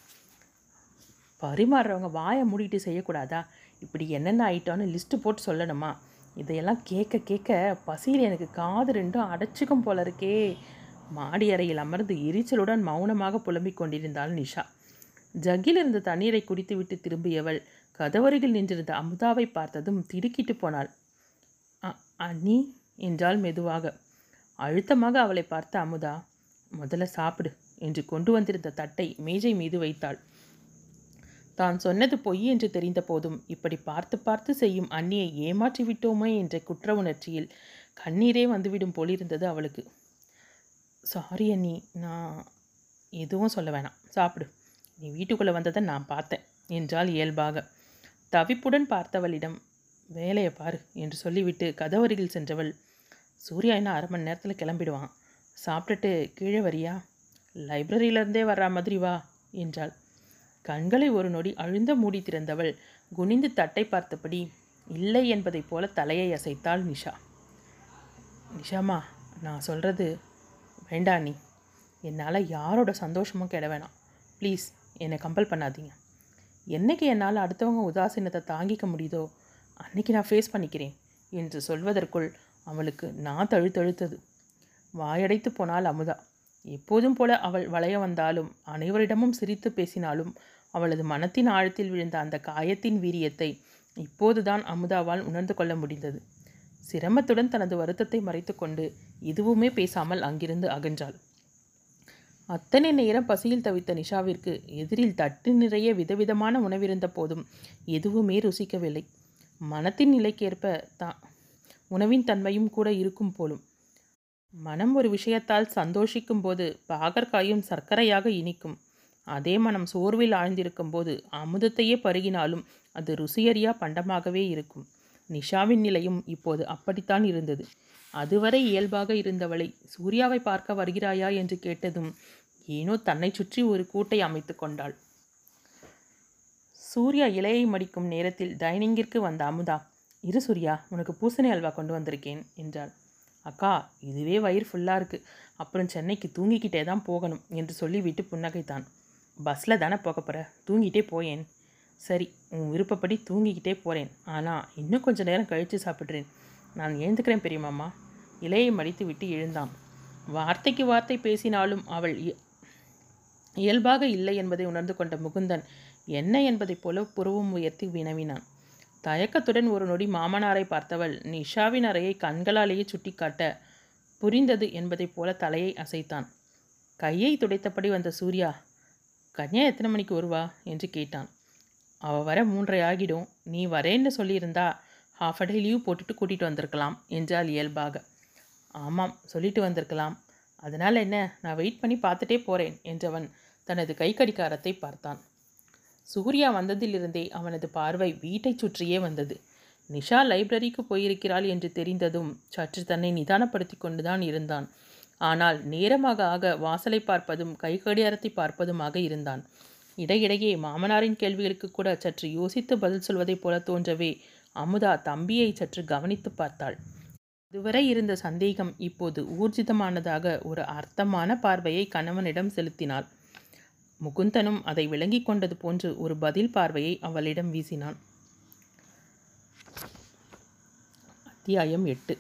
பரிமாறுறவங்க வாயை மூடிட்டு செய்யக்கூடாதா? இப்படி என்னென்ன ஐட்டம்னு லிஸ்ட்டு போட்டு சொல்லணுமா? இதையெல்லாம் கேட்க கேட்க பசியில் எனக்கு காது ரெண்டும் அடைச்சிக்கும் போல இருக்கே. மாடி அறையில் அமர்ந்து எரிச்சலுடன் மௌனமாக புலம்பிக் கொண்டிருந்தாள் நிஷா. ஜக்கில் இருந்த தண்ணீரை குடித்துவிட்டு திரும்பியவள் கதவருகில் நின்றிருந்த அமுதாவை பார்த்ததும் திடுக்கிட்டு போனாள். "அ- அண்ணி என்றாள் மெதுவாக. அழுத்தமாக அவளை பார்த்த அமுதா முதல்ல சாப்பிடு என்று கொண்டு வந்திருந்த தட்டை மேஜை மீது வைத்தாள். தான் சொன்னது பொய் என்று தெரிந்த போதும் இப்படி பார்த்து பார்த்து செய்யும் அண்ணியை ஏமாற்றி விட்டோமே என்ற குற்ற உணர்ச்சியில் கண்ணீரே வந்துவிடும் போலிருந்தது அவளுக்கு. சாரி அண்ணி. நான் எதுவும் சொல்ல வேணாம். சாப்பிடு. நீ வீட்டுக்குள்ளே வந்ததை நான் பார்த்தேன். என்றால் இயல்பாக. தவிப்புடன் பார்த்தவளிடம் வேலையை பாரு என்று சொல்லிவிட்டு கதவருகில் சென்றவள் சூர்யா இன்னும் அரை மணி நேரத்தில் கிளம்பிடுவான். சாப்பிட்டுட்டு கீழே வரியா? லைப்ரரியிலேருந்தே வர்ற மாதிரி வா என்றாள். கண்களை ஒரு நொடி அழுந்த மூடி திறந்தவள் குனிந்து தட்டை பார்த்தபடி இல்லை என்பதைப் போல தலையை அசைத்தாள் நிஷா. நிஷாமா நான் சொல்கிறது வேண்டாம் நீ. என்னால் யாரோட சந்தோஷமும் கெட வேணாம். ப்ளீஸ் என்னை கம்பல் பண்ணாதீங்க. என்னைக்கு என்னால் அடுத்தவங்க உதாசீனத்தை தாங்கிக்க முடியுதோ அன்னைக்கு நான் ஃபேஸ் பண்ணிக்கிறேன் என்று சொல்வதற்குள் அவளுக்கு நான் தழுத்தழுத்தது. வாயடைத்து போனால் அமுதா. எப்போதும் போல அவள் வளைய வந்தாலும் அனைவரிடமும் சிரித்து பேசினாலும் அவளது மனத்தின் ஆழத்தில் விழுந்த அந்த காயத்தின் வீரியத்தை இப்போதுதான் அமுதாவால் உணர்ந்து கொள்ள முடிந்தது. சிரமத்துடன் தனது வருத்தத்தை மறைத்துக்கொண்டு இதுவுமே பேசாமல் அங்கிருந்து அகன்றாள். அத்தனை நேரம் பசியில் தவித்த நிஷாவிற்கு எதிரில் தட்டு நிறைய விதவிதமான உணவிருந்த போதும் எதுவுமே ருசிக்கவில்லை. மனத்தின் நிலைக்கேற்ப தான் உணவின் தன்மையும் கூட இருக்கும் போலும். மனம் ஒரு விஷயத்தால் சந்தோஷிக்கும் போது பாகற்காயும் சர்க்கரையாக இனிக்கும். அதே மனம் சோர்வில் ஆழ்ந்திருக்கும் போது அமுதத்தையே பருகினாலும் அது ருசியறியா பண்டமாகவே இருக்கும். நிஷாவின் நிலையும் இப்போது அப்படித்தான் இருந்தது. அதுவரை இயல்பாக இருந்தவளை சூர்யாவை பார்க்க வருகிறாயா என்று கேட்டதும் ஏனோ தன்னை சுற்றி ஒரு கூட்டை அமைத்து கொண்டாள். சூர்யா இலையை மடிக்கும் நேரத்தில் டைனிங்கிற்கு வந்த அமுதா இரு சூர்யா உனக்கு பூசணி அல்வா கொண்டு வந்திருக்கேன் என்றாள். அக்கா இதுவே வயிறு ஃபுல்லாக இருக்குது அப்புறம் சென்னைக்கு தூங்கிக்கிட்டே தான் போகணும் என்று சொல்லிவிட்டு புன்னகைத்தான். பஸ்ஸில் தானே போக போகிற தூங்கிட்டே போயேன். சரி உன் விருப்பப்படி தூங்கிக்கிட்டே போகிறேன் ஆனால் இன்னும் கொஞ்ச நேரம் கழித்து சாப்பிட்றேன். நான் எழுந்துக்கிறேன் பெரியமாமா இலையை மடித்து விட்டு எழுந்தான். வார்த்தைக்கு வார்த்தை பேசினாலும் அவள் இயல்பாக இல்லை என்பதை உணர்ந்து கொண்ட முகுந்தன் என்ன என்பதைப் போல புருவம் உயர்த்தி வினவினான். தயக்கத்துடன் ஒரு நொடி மாமனாரை பார்த்தவள் நிஷாவின் அறையை கண்களாலேயே சுட்டிக்காட்ட புரிந்தது என்பதைப் போல தலையை அசைத்தான். கையை துடைத்தபடி வந்த சூர்யா கன்யா எத்தனை மணிக்கு வருவா? என்று கேட்டான். அவள் வர மூன்றரை ஆகிடும். நீ வரேன்னு சொல்லியிருந்தா ஹாஃப் டே லீவ் போட்டுட்டு கூட்டிகிட்டு வந்திருக்கலாம் என்றாள் இயல்பாக. ஆமாம் சொல்லிட்டு வந்திருக்கலாம். அதனால் என்ன நான் வெயிட் பண்ணி பார்த்துட்டே போகிறேன் என்றவன் தனது கை கடிகாரத்தை பார்த்தான். சூர்யா வந்ததிலிருந்தே அவனது பார்வை வீட்டை சுற்றியே வந்தது. நிஷா லைப்ரரிக்கு போயிருக்கிறாள் என்று தெரிந்ததும் சற்று தன்னை நிதானப்படுத்தி கொண்டுதான் இருந்தான். ஆனால் நேரமாக ஆக வாசலை பார்ப்பதும் கை கடிகாரத்தை பார்ப்பதுமாக இருந்தான். இடையிடையே மாமனாரின் கேள்விகளுக்கு கூட சற்று யோசித்து பதில் சொல்வதைப் போல தோன்றவே அமுதா தம்பியை சற்று கவனித்து பார்த்தாள். இதுவரை இருந்த சந்தேகம் இப்போது ஊர்ஜிதமானதாக ஒரு அர்த்தமான பார்வையை கணவனிடம் செலுத்தினாள். முகுந்தனும் அதை விளங்கிக் கொண்டது போன்று ஒரு பதில் பார்வையை அவளிடம் வீசினான். அத்தியாயம் எட்டு.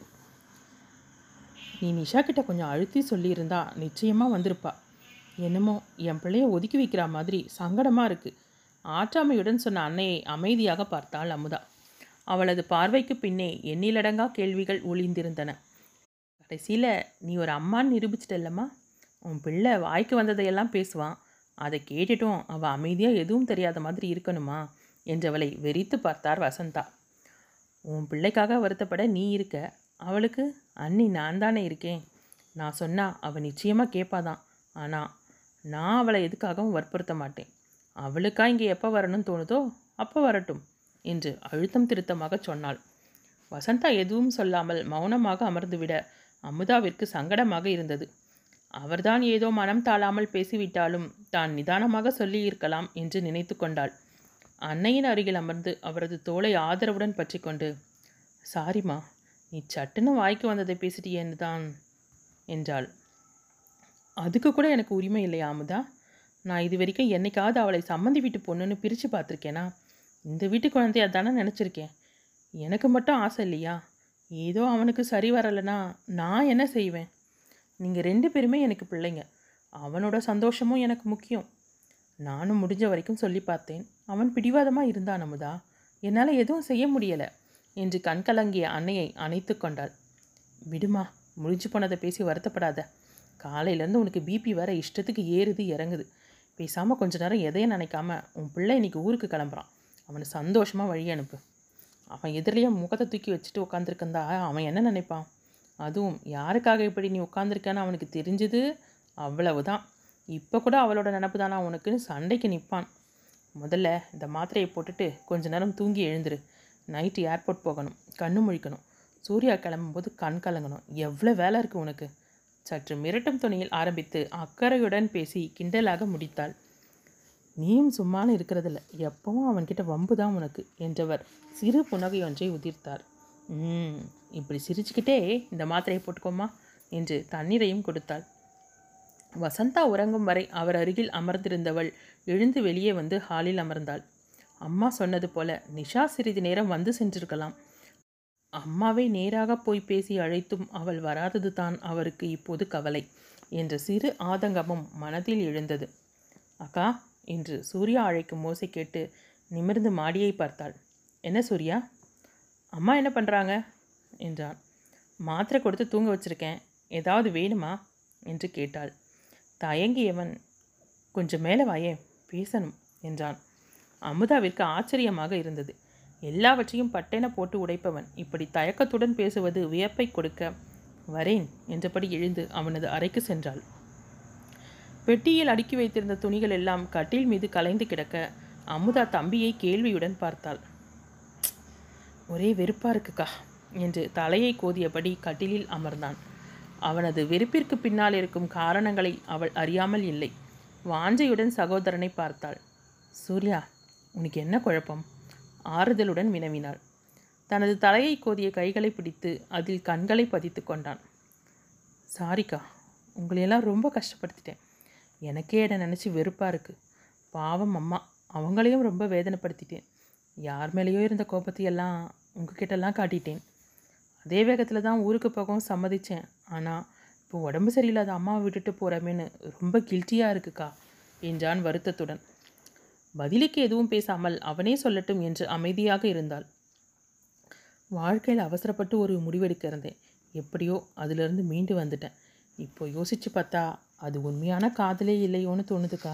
நீ நிஷா கிட்ட கொஞ்சம் அழுத்தி சொல்லியிருந்தா நிச்சயமாக வந்திருப்பா. என்னமோ என் பிள்ளைய ஒதுக்கி வைக்கிற மாதிரி சங்கடமாக இருக்குது ஆற்றாமையுடன் சொன்ன அன்னையை அமைதியாக பார்த்தாள் அமுதா. அவளது பார்வைக்கு பின்னே எண்ணிலடங்கா கேள்விகள் ஒளிந்திருந்தன. கடைசியில் நீ ஒரு அம்மான்னு நிரூபிச்சிட்டல்லம்மா. உன் பிள்ளை வாய்க்கு வந்ததையெல்லாம் பேசுவான். அதை கேட்டுட்டும் அவள் அமைதியாக எதுவும் தெரியாத மாதிரி இருக்கணுமா? என்றவளை வெறித்து பார்த்தார் வசந்தா. உன் பிள்ளைக்காக வருத்தப்பட நீ இருக்க. அவளுக்கு அண்ணி நான் தானே இருக்கேன். நான் சொன்னால் அவள் நிச்சயமாக கேட்பாதான் ஆனால் நான் அவளை எதுக்காகவும் வற்புறுத்த மாட்டேன். அவளுக்கா இங்கே எப்போ வரணும்னு தோணுதோ அப்போ வரட்டும் என்று அழுத்தம் திருத்தமாக சொன்னாள். வசந்தா எதுவும் சொல்லாமல் மௌனமாக அமர்ந்துவிட அமுதாவிற்கு சங்கடமாக இருந்தது. அவர்தான் ஏதோ மனம் தாழாமல் பேசிவிட்டாலும் தான் நிதானமாக சொல்லியிருக்கலாம் என்று நினைத்து கொண்டாள். அன்னையின் அருகில் அமர்ந்து அவரது தோளை ஆதரவுடன் பற்றி கொண்டு சாரிம்மா நீ சட்டுன்னு வாய்க்கு வந்ததை பேசிட்டியேன்னு தான் என்றாள். அதுக்கு கூட எனக்கு உரிமை இல்லையா அமுதா? நான் இது வரைக்கும் என்னைக்காவது அவளை சம்மந்தி வீட்டு பொண்ணுன்னு பிரித்து பார்த்துருக்கேனா? இந்த வீட்டு குழந்தையாக தானே நினச்சிருக்கேன். எனக்கு மட்டும் ஆசை இல்லையா? ஏதோ அவனுக்கு சரி வரலைன்னா நான் என்ன செய்வேன்? நீங்கள் ரெண்டு பேருமே எனக்கு பிள்ளைங்க. அவனோட சந்தோஷமும் எனக்கு முக்கியம். நானும் முடிஞ்ச வரைக்கும் சொல்லி பார்த்தேன். அவன் பிடிவாதமாக இருந்தான் அமுதா. என்னால் எதுவும் செய்ய முடியலை என்று கண்கலங்கிய அன்னையை அணைத்து கொண்டாள். விடுமா முடிஞ்சு போனதை பேசி வருத்தப்படாத. காலையிலேருந்து உனக்கு பிபி வேற இஷ்டத்துக்கு ஏறுது இறங்குது. பேசாமல் கொஞ்ச நேரம் எதையும் நினைக்காம உன் பிள்ளை இன்னைக்கு ஊருக்கு கிளம்புறான். அவனை சந்தோஷமாக வழி அனுப்பு. அவன் எதிரிலேயே முகத்தை தூக்கி வச்சுட்டு உட்காந்துருக்கந்தா அவன் என்ன நினைப்பான்? அதுவும் யாருக்காக இப்படி நீ உட்காந்துருக்கான்னு அவனுக்கு தெரிஞ்சது? அவ்வளவுதான். இப்போ கூட அவளோட நினப்பு தானா உனக்குன்னு சண்டைக்கு நிற்பான் முதல்ல இந்த மாத்திரையை போட்டுட்டு கொஞ்ச நேரம் தூங்கி எழுந்துரு. நைட்டு ஏர்போர்ட் போகணும். கண்ணு முழிக்கணும். சூர்யா கிளம்பும்போது கண் கலங்கணும். எவ்வளோ வேலை இருக்குது உனக்கு? சற்று மிரட்டும் துணியில் ஆரம்பித்து அக்கறையுடன் பேசி கிண்டலாக முடித்தாள். நீயும் சும்மானு இருக்கிறதில்ல. எப்பவும் அவன்கிட்ட வம்பு தான் உனக்கு என்றவர் சிறு புன்னகை ஒன்றை உதிர்த்தார். ம் இப்படி சிரிச்சுக்கிட்டே இந்த மாத்திரையை போட்டுக்கோமா என்று தண்ணீரையும் கொடுத்தாள். வசந்தா உறங்கும் வரை அவர் அருகில் அமர்ந்திருந்தவள் எழுந்து வெளியே வந்து ஹாலில் அமர்ந்தாள். அம்மா சொன்னது போல நிஷா சிறிது நேரம் வந்து சென்றிருக்கலாம். அம்மாவை நேராக போய் பேசி அழைத்தும் அவள் வராதது தான் அவருக்கு இப்போது கவலை என்ற சிறு ஆதங்கமும் மனதில் எழுந்தது. அக்கா என்று சூர்யா அழைக்கும் மோசை கேட்டு நிமிர்ந்து மாடியை பார்த்தாள். என்ன சூர்யா? அம்மா என்ன பண்ணுறாங்க என்றான் மாத்திரை கொடுத்து தூங்க வச்சிருக்கேன். ஏதாவது வேணுமா? என்று கேட்டாள். தயங்கியவன் கொஞ்சம் மேலே வாயே பேசணும் என்றான். அமுதாவிற்கு ஆச்சரியமாக இருந்தது. எல்லாவற்றையும் பட்டென போட்டு உடைப்பவன். இப்படி தயக்கத்துடன் பேசுவது வியப்பை கொடுக்க வரேன் என்றபடி எழுந்து அவனது அறைக்கு சென்றாள். பெட்டியில் அடுக்கி வைத்திருந்த துணிகள் எல்லாம் கட்டில் மீது கலைந்து கிடக்க அமுதா தம்பியை கேள்வியுடன் பார்த்தாள். ஒரே வெறுப்பா இருக்குக்கா என்று தலையை கோதியபடி கட்டிலில் அமர்ந்தான். அவனது வெறுப்பிற்கு பின்னால் இருக்கும் காரணங்களை அவள் அறியாமல் இல்லை. வாஞ்சையுடன் சகோதரனை பார்த்தாள். சூர்யா உனக்கு என்ன குழப்பம்? ஆறுதலுடன் வினவினாள். தனது தலையை கோதிய கைகளை பிடித்து அதில் கண்களை பதித்து கொண்டான். சாரிக்கா உங்களையெல்லாம் ரொம்ப கஷ்டப்படுத்திட்டேன். எனக்கே என்னை நினச்சி வெறுப்பாக இருக்குது பாவம் அம்மா அவங்களையும் ரொம்ப வேதனைப்படுத்திட்டேன். யார் மேலேயோ இருந்த கோபத்தையெல்லாம் உங்ககிட்டலாம் காட்டிட்டேன். அதே வேகத்தில் தான் ஊருக்கு போகவும் சம்மதித்தேன் ஆனால் இப்போ உடம்பு சரியில்லாத அம்மாவை விட்டுட்டு போகிறமேன்னு ரொம்ப கில்ட்டியாக இருக்குக்கா என்றான் வருத்தத்துடன். பதிலுக்கு எதுவும் பேசாமல் அவனே சொல்லட்டும் என்று அமைதியாக இருந்தாள். வாழ்க்கையில் அவசரப்பட்டு ஒரு முடிவெடுக்க இருந்தேன். எப்படியோ அதிலிருந்து மீண்டு வந்துட்டேன். இப்போ யோசித்து பார்த்தா அது உண்மையான காதலே இல்லையோன்னு தோணுதுக்கா.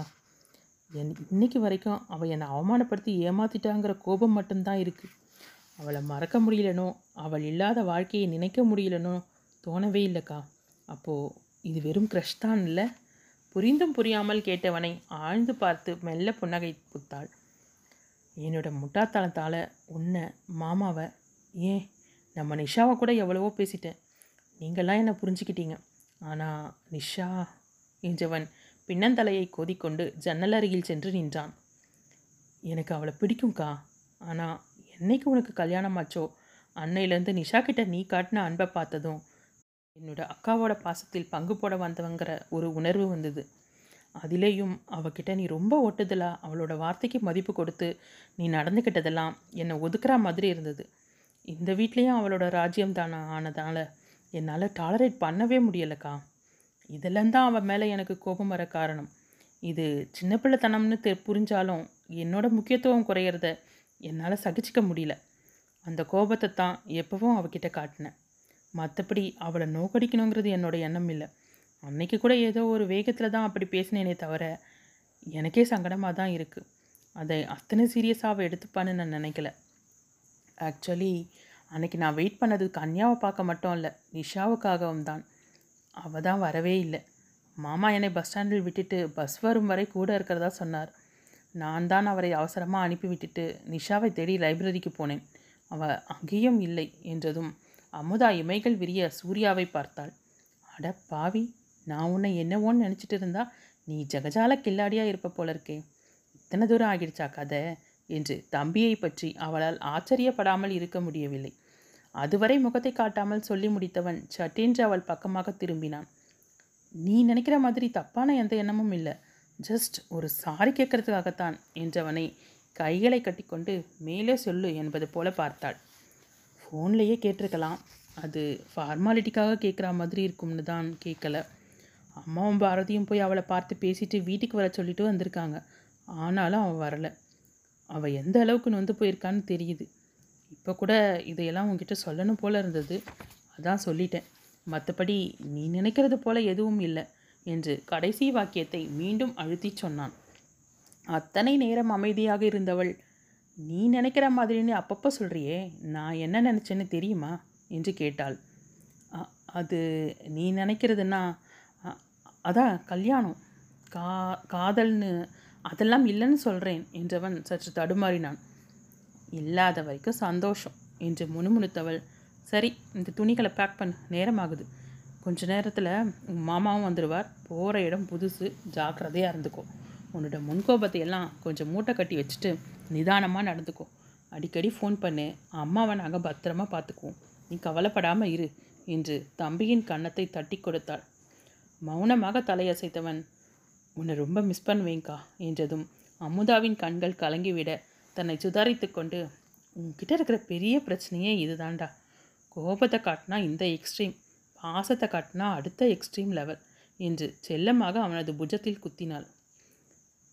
என் இன்னைக்கு வரைக்கும் அவள் என்னை அவமானப்படுத்தி ஏமாத்திட்டாங்கிற கோபம் மட்டும்தான் இருக்குது அவளை மறக்க முடியலனோ அவள் இல்லாத வாழ்க்கையை நினைக்க முடியலனோ தோணவே இல்லைக்கா. அப்போது இது வெறும் க்ரஷ் தான் இல்லை புரிந்தும் புரியாமல் கேட்டவனை ஆழ்ந்து பார்த்து மெல்ல புன்னகை புத்தாள். என்னோட முட்டாத்தனத்தால் உன்னை மாமாவை ஏன் நம்ம நிஷாவை கூட எவ்வளவோ பேசிட்டேன். நீங்களாம் என்னை புரிஞ்சுக்கிட்டீங்க. ஆனால் நிஷா என்றவன் பின்னந்தலையை கோதிக்கொண்டு ஜன்னல் அருகில் சென்று நின்றான். எனக்கு அவளை பிடிக்கும்க்கா. ஆனால் என்னைக்கு உனக்கு கல்யாணம் ஆச்சோ அன்னையிலேருந்து நிஷா கிட்ட நீ காட்டின அன்பை பார்த்ததும் என்னோட அக்காவோட பாசத்தில் பங்கு போட வந்தவங்கிற ஒரு உணர்வு வந்தது. அதிலேயும் அவகிட்ட நீ ரொம்ப ஒட்டுதலா அவளோட வார்த்தைக்கு மதிப்பு கொடுத்து நீ நடந்துக்கிட்டதெல்லாம் என்னை ஒதுக்குற மாதிரி இருந்தது. இந்த வீட்லேயும் அவளோட ராஜ்யம் தானே ஆனதால என்னால் டாலரேட் பண்ணவே முடியலக்கா. இதெல்லாம் தான் அவன் மேலே எனக்கு கோபம் வர காரணம். இது சின்ன பிள்ளைத்தனம்னு தெ புரிஞ்சாலும் என்னோட முக்கியத்துவம் குறையிறத என்னால் சகிச்சிக்க முடியல. அந்த கோபத்தை தான் எப்பவும் அவகிட்ட காட்டினேன். மற்றபடி அவளை நோக்கடிக்கணுங்கிறது என்னோட எண்ணம் இல்லை. அன்னைக்கு கூட ஏதோ ஒரு வேகத்தில் தான் அப்படி பேசினேனே தவிர எனக்கே சங்கடமாக தான் இருக்குது அதை அத்தனை சீரியஸாக அவள் எடுத்துப்பான்னு நான் நினைக்கல. ஆக்சுவலி அன்னைக்கு நான் வெயிட் பண்ணது கன்யாவை பார்க்க மட்டும் இல்லை நிஷாவுக்காகவும் தான். அவள் தான் வரவே இல்லை. மாமா என்னை பஸ் ஸ்டாண்டில் விட்டுட்டு பஸ் வரும் வரை கூட இருக்கிறதா சொன்னார். நான் தான் அவரை அவசரமாக அனுப்பி விட்டுட்டு நிஷாவை தேடி லைப்ரரிக்கு போனேன். அவள் அங்கேயும் இல்லை என்றதும் அமுதா இமைகள் விரிய சூர்யாவை பார்த்தாள். அட பாவி நான் உன்னை என்னவோன்னு நினச்சிட்டு இருந்தா நீ ஜகஜால கில்லாடியாக இருப்ப போல இருக்கே இத்தனை தூரம் ஆகிடுச்சா கதை? என்று தம்பியை பற்றி அவளால் ஆச்சரியப்படாமல் இருக்க முடியவில்லை. அதுவரை முகத்தை காட்டாமல் சொல்லி முடித்தவன் சட்டென்று அவள் பக்கமாக திரும்பினான். நீ நினைக்கிற மாதிரி தப்பான எந்த எண்ணமும் இல்லை. ஜஸ்ட் ஒரு சாரி கேட்கறதுக்காகத்தான் என்றவனை கைகளை கட்டிக்கொண்டு மேலே சொல்லு என்பது போல பார்த்தாள். ஃபோன்லேயே கேட்டிருக்கலாம். அது ஃபார்மாலிட்டிக்காக கேட்குற மாதிரி இருக்கும்னு தான் கேட்கல அம்மாவும் பாரதியும் போய் அவளை பார்த்து பேசிட்டு வீட்டுக்கு வர சொல்லிட்டு வந்திருக்காங்க. ஆனாலும் அவள் வரலை. அவள் எந்த அளவுக்கு நொந்து போயிருக்கான்னு தெரியுது. இப்போ கூட இதையெல்லாம் உங்ககிட்ட சொல்லணும் போல இருந்தது. அதான் சொல்லிட்டேன். மற்றபடி நீ நினைக்கிறது போல எதுவும் இல்லை என்று கடைசி வாக்கியத்தை மீண்டும் அழுத்திச் சொன்னான். அத்தனை நேரம் அமைதியாக இருந்தவள் நீ நினைக்கிற மாதிரின்னு அப்பப்போ சொல்கிறியே நான் என்ன நினச்சேன்னு தெரியுமா? என்று கேட்டாள். அது நீ நினைக்கிறதுன்னா அதான் கல்யாணம். கா காதல்னு அதெல்லாம் இல்லைன்னு சொல்கிறேன் என்றவன் சற்று தடுமாறினான். இல்லாத வரைக்கும் சந்தோஷம் என்று முணுமுணுத்தவள் சரி இந்த துணிகளை பேக் பண்ணு நேரமாகுது. கொஞ்ச நேரத்தில் உங்கள் மாமாவும் வந்துடுவார் போகிற இடம் புதுசு ஜாக்கிரதையாக இருந்துக்கும் உன்னோட முன்கோபத்தை எல்லாம் கொஞ்சம் மூட்டை கட்டி வச்சுட்டு நிதானமாக நடந்துக்கோ. அடிக்கடி ஃபோன் பண்ணு. அம்மாவை நாங்கள் பத்திரமா பார்த்துக்குவோம் நீ கவலைப்படாமல் இரு என்று தம்பியின் கன்னத்தை தட்டி கொடுத்தாள். மௌனமாக தலையசைத்தவன் உன்னை ரொம்ப மிஸ் பண்ணுவேங்க்கா என்றதும் அமுதாவின் கண்கள் கலங்கிவிட தன்னை சுதாரித்து கொண்டு உன்கிட்ட இருக்கிற பெரிய பிரச்சனையே இதுதான்டா. கோபத்தை காட்டினா இந்த எக்ஸ்ட்ரீம் பாசத்தை காட்டினா அடுத்த எக்ஸ்ட்ரீம் லெவல் என்று செல்லமாக அவனது புஜத்தில் குத்தினாள்.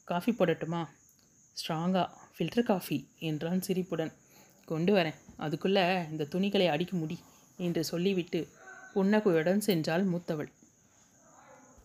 காஃபி போடட்டுமா? ஸ்ட்ராங்காக ஃபில்டர் காஃபி என்றான் சிரிப்புடன். கொண்டு வரேன். அதுக்குள்ளே இந்த துணிகளை அடிக்க முடி என்று சொல்லிவிட்டு புன்னகையுடன் சென்றாள் மூத்தவள்.